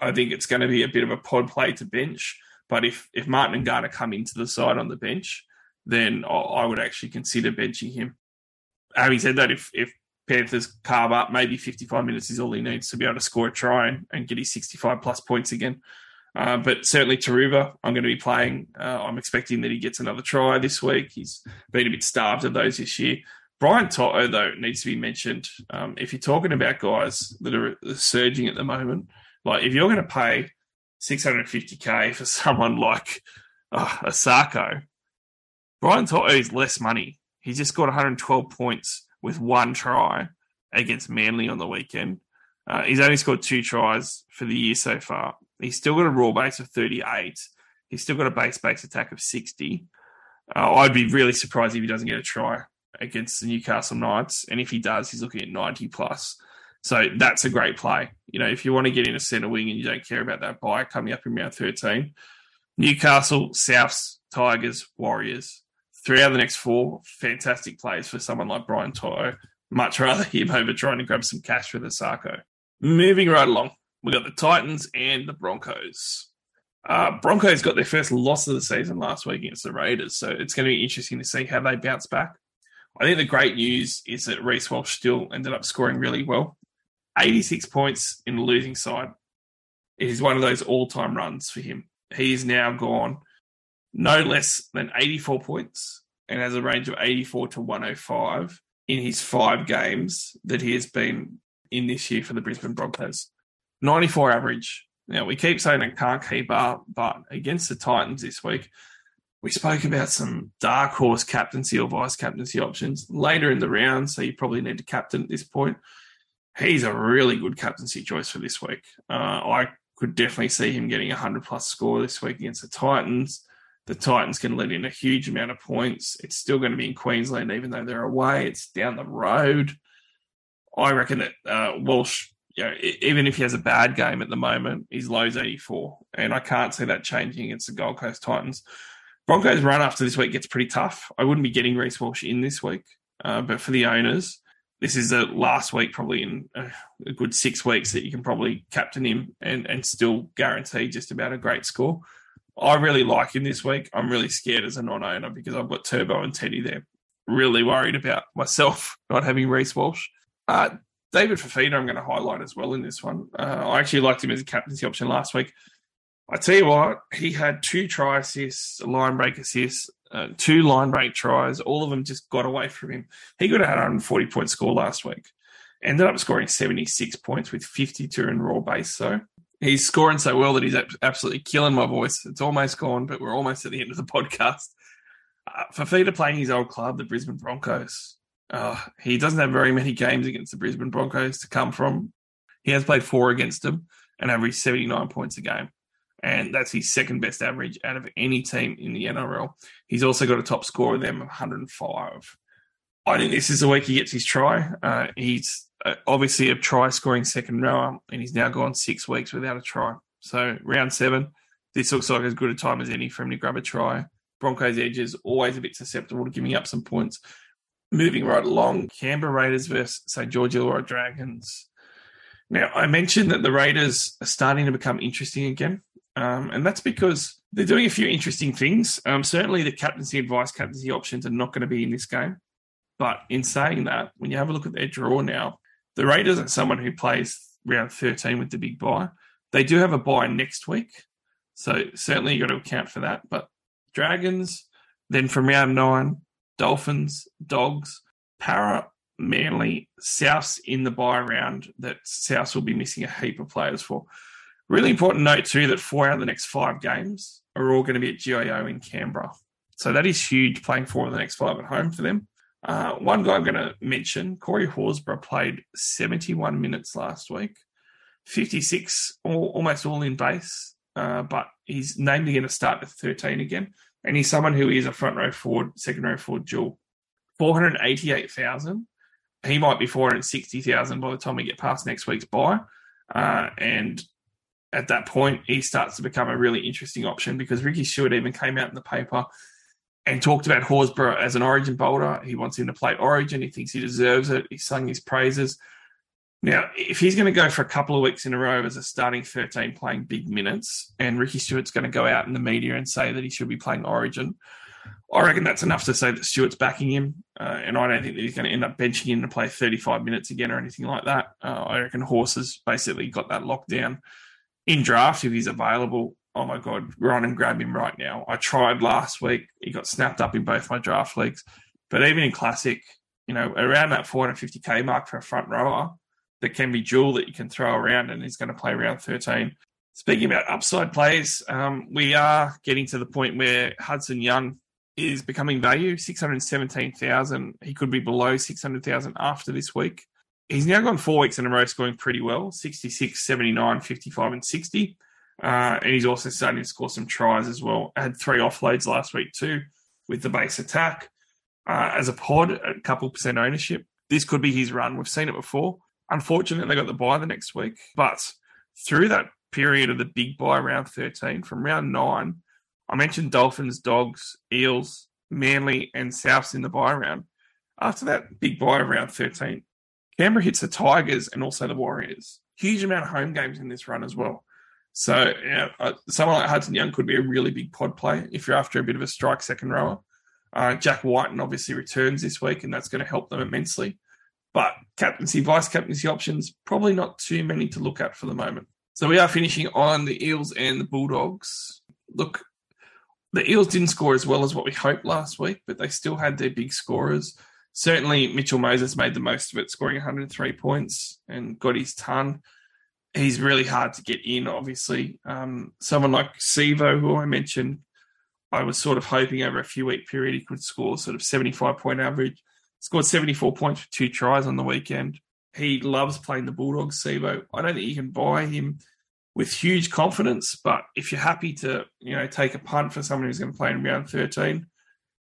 I think it's going to be a bit of a pod play to bench. But if if Martin and Garner come into the side on the bench, then I would actually consider benching him. Having said that, if if Panthers carve up, maybe 55 minutes is all he needs to be able to score a try and, and get his 65 plus points again. Uh, but certainly Turuva, I'm going to be playing. Uh, I'm expecting that he gets another try this week. He's been a bit starved of those this year. Brian To'o, though, needs to be mentioned. Um, if you're talking about guys that are surging at the moment, like if you're going to pay 650k for someone like uh, Isaako, Brian To'o is less money. He just got 112 points with one try against Manly on the weekend. Uh, he's only scored two tries for the year so far. He's still got a raw base of 38. He's still got a base base attack of 60. Uh, I'd be really surprised if he doesn't get a try against the Newcastle Knights. And if he does, he's looking at 90 plus. So that's a great play. You know, if you want to get in a centre wing and you don't care about that bye coming up in round 13, Newcastle, Souths, Tigers, Warriors. Three out of the next four, fantastic plays for someone like Brian To'o. Much rather him over trying to grab some cash with Isaako. Moving right along, we got the Titans and the Broncos. Uh, Broncos got their first loss of the season last week against the Raiders, so it's going to be interesting to see how they bounce back. I think the great news is that Reece Walsh still ended up scoring really well. 86 points in the losing side. It is one of those all time runs for him. He's now gone no less than 84 points and has a range of 84 to 105 in his five games that he has been in this year for the Brisbane Broncos. 94 average. Now, we keep saying it can't keep up, but against the Titans this week, we spoke about some dark horse captaincy or vice captaincy options later in the round, so you probably need to captain at this point. He's a really good captaincy choice for this week. Uh, I could definitely see him getting a 100 plus score this week against the Titans. The Titans can let in a huge amount of points. It's still going to be in Queensland, even though they're away. It's down the road. I reckon that uh, Walsh, you know, even if he has a bad game at the moment, he's lows 84. And I can't see that changing against the Gold Coast Titans. Broncos run after this week gets pretty tough. I wouldn't be getting Reece Walsh in this week, uh, but for the owners, this is the last week, probably in a good six weeks, that you can probably captain him and, and still guarantee just about a great score. I really like him this week. I'm really scared as a non owner because I've got Turbo and Teddy there. Really worried about myself not having Reece Walsh. Uh, David Fifita, I'm going to highlight as well in this one. Uh, I actually liked him as a captaincy option last week. I tell you what, he had two try assists, a line break assist, uh, two line break tries. All of them just got away from him. He could got a 140 point score last week. Ended up scoring 76 points with 52 in raw base. So he's scoring so well that he's absolutely killing my voice. It's almost gone, but we're almost at the end of the podcast. Uh, Fifita playing his old club, the Brisbane Broncos. Uh, he doesn't have very many games against the Brisbane Broncos to come from. He has played four against them and averaged 79 points a game and that's his second best average out of any team in the NRL. He's also got a top score of them of 105. I think this is the week he gets his try. Uh, he's obviously a try scoring second rower, and he's now gone six weeks without a try. So round seven, this looks like as good a time as any for him to grab a try. Broncos edge is always a bit susceptible to giving up some points. Moving right along, Canberra Raiders versus St George Illawarra Dragons. Now, I mentioned that the Raiders are starting to become interesting again. Um, and that's because they're doing a few interesting things. Um, certainly, the captaincy and vice captaincy options are not going to be in this game. But in saying that, when you have a look at their draw now, the Raiders are someone who plays round 13 with the big bye. They do have a bye next week. So certainly you've got to account for that. But Dragons, then from round nine, Dolphins, Dogs, Para, Manly, Souths in the bye round that Souths will be missing a heap of players for. Really important note too that four out of the next five games are all going to be at GIO in Canberra. So that is huge playing four of the next five at home for them. Uh, one guy I'm going to mention, Corey Horsburgh, played 71 minutes last week, 56, all, almost all in base, uh, but he's named again to start at 13 again. And he's someone who is a front row forward, second row forward dual. 488,000. He might be 460,000 by the time we get past next week's bye. Uh, and at that point, he starts to become a really interesting option because Ricky Stuart even came out in the paper and talked about Horsburgh as an Origin bowler. He wants him to play Origin. He thinks he deserves it. He sung his praises. Now, if he's going to go for a couple of weeks in a row as a starting 13 playing big minutes, and Ricky Stuart's going to go out in the media and say that he should be playing Origin, I reckon that's enough to say that Stuart's backing him. Uh, and I don't think that he's going to end up benching him to play 35 minutes again or anything like that. Uh, I reckon Horse has basically got that locked down in draft if he's available. Oh my god, run and grab him right now. I tried last week; he got snapped up in both my draft leagues. But even in classic, you know, around that 450k mark for a front rower, that can be dual that you can throw around, and he's going to play around 13. Speaking about upside plays, um, we are getting to the point where Hudson Young is becoming value 617,000. He could be below 600,000 after this week. He's now gone four weeks in a row scoring pretty well 66, 79, 55, and 60. Uh, and he's also starting to score some tries as well. Had three offloads last week too with the base attack. Uh, as a pod, a couple percent ownership. This could be his run. We've seen it before. Unfortunately, they got the bye the next week. But through that period of the big bye round 13, from round nine I mentioned Dolphins, Dogs, Eels, Manly, and Souths in the bye round. After that big bye round 13, Canberra hits the Tigers and also the Warriors. Huge amount of home games in this run as well. So you know, uh, someone like Hudson Young could be a really big pod play if you're after a bit of a strike second rower. Uh, Jack Wighton obviously returns this week, and that's going to help them immensely. But captaincy, vice captaincy options, probably not too many to look at for the moment. So we are finishing on the Eels and the Bulldogs. Look, the Eels didn't score as well as what we hoped last week, but they still had their big scorers. Certainly, Mitchell Moses made the most of it, scoring 103 points and got his ton. He's really hard to get in, obviously. Um, someone like Sivo, who I mentioned, I was sort of hoping over a few week period he could score sort of 75 point average. Scored 74 points for two tries on the weekend. He loves playing the Bulldogs, Sivo. I don't think you can buy him with huge confidence, but if you're happy to, you know, take a punt for someone who's going to play in round 13,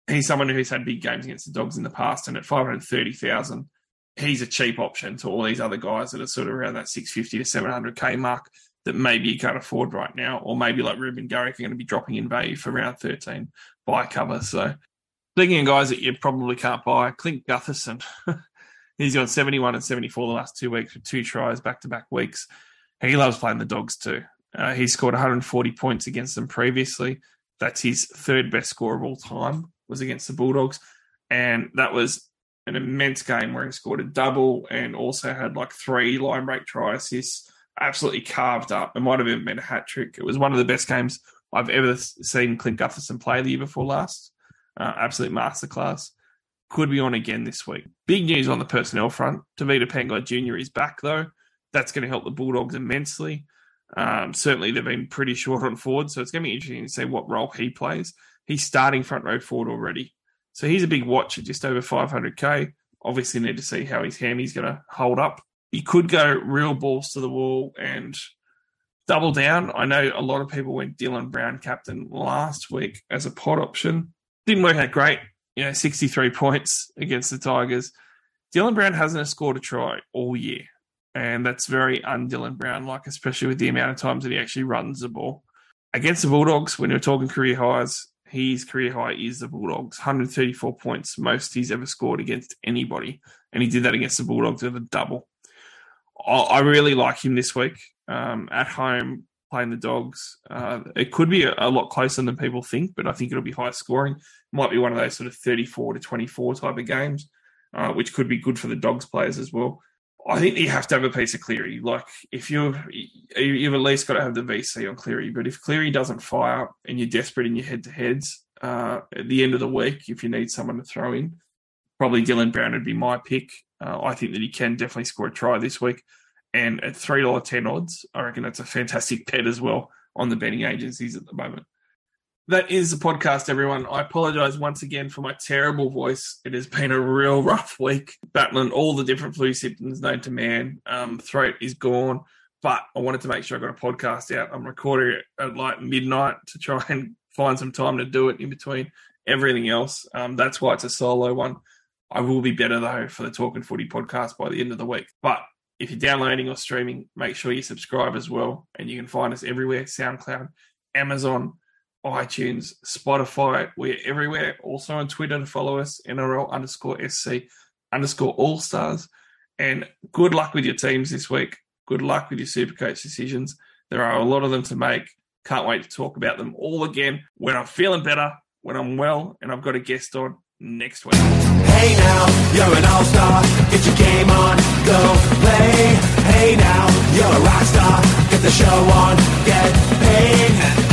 he's someone who's had big games against the Dogs in the past, and at 530,000, he's a cheap option to all these other guys that are sort of around that 650 to 700k mark that maybe you can't afford right now, or maybe like Reuben Garrick are going to be dropping in value for round 13 bye cover. So, thinking of guys that you probably can't buy, Clint Gutherson, he's got 71 and 74 the last two weeks with two tries back to back weeks. He loves playing the dogs too. Uh, he scored 140 points against them previously. That's his third best score of all time was against the Bulldogs, and that was an immense game where he scored a double and also had like three line break try assists absolutely carved up. It might have even been a hat trick. It was one of the best games I've ever seen Clint Gutherson play the year before last. Uh, absolute masterclass. Could be on again this week. Big news on the personnel front. Tevita Pangai Jr. is back though. That's going to help the Bulldogs immensely. Um, certainly, they've been pretty short on forward, so it's going to be interesting to see what role he plays. He's starting front row forward already, so he's a big watch at just over 500k. Obviously, need to see how his hammy is going to hold up you could go real balls to the wall and double down. I know a lot of people went Dylan Brown captain last week as a pod option. Didn't work out great. You know, 63 points against the Tigers. Dylan Brown hasn't scored a try all year. And that's very un Dylan Brown like, especially with the amount of times that he actually runs the ball. Against the Bulldogs, when you're talking career highs, his career high is the Bulldogs 134 points, most he's ever scored against anybody. And he did that against the Bulldogs with a double. I really like him this week um, at home playing the Dogs. Uh, it could be a, a, lot closer than people think, but I think it'll be high scoring. Might be one of those sort of 34 to 24 type of games, uh, which could be good for the Dogs players as well. I think you have to have a piece of Cleary. Like if you're, you've at least got to have the VC on Cleary. But if Cleary doesn't fire and you're desperate in your head to heads uh, at the end of the week, if you need someone to throw in, probably Dylan Brown would be my pick. Uh, I think that he can definitely score a try this week. And at $3.10 odds, I reckon that's a fantastic bet as well on the betting agencies at the moment. That is the podcast, everyone. I apologize once again for my terrible voice. It has been a real rough week, battling all the different flu symptoms known to man. Um, throat is gone, but I wanted to make sure I got a podcast out. I'm recording it at like midnight to try and find some time to do it in between everything else. Um, that's why it's a solo one. I will be better though for the Talking Footy podcast by the end of the week. But if you're downloading or streaming, make sure you subscribe as well. And you can find us everywhere SoundCloud, Amazon, iTunes, Spotify. We're everywhere. Also on Twitter to follow us, NRL underscore SC underscore All Stars. And good luck with your teams this week. Good luck with your Supercoach decisions. There are a lot of them to make. Can't wait to talk about them all again when I'm feeling better, when I'm well, and I've got a guest on next week. Hey now, you're an all-star. Get your game on, go play. Hey now, you're a rock star. Get the show on, get paid.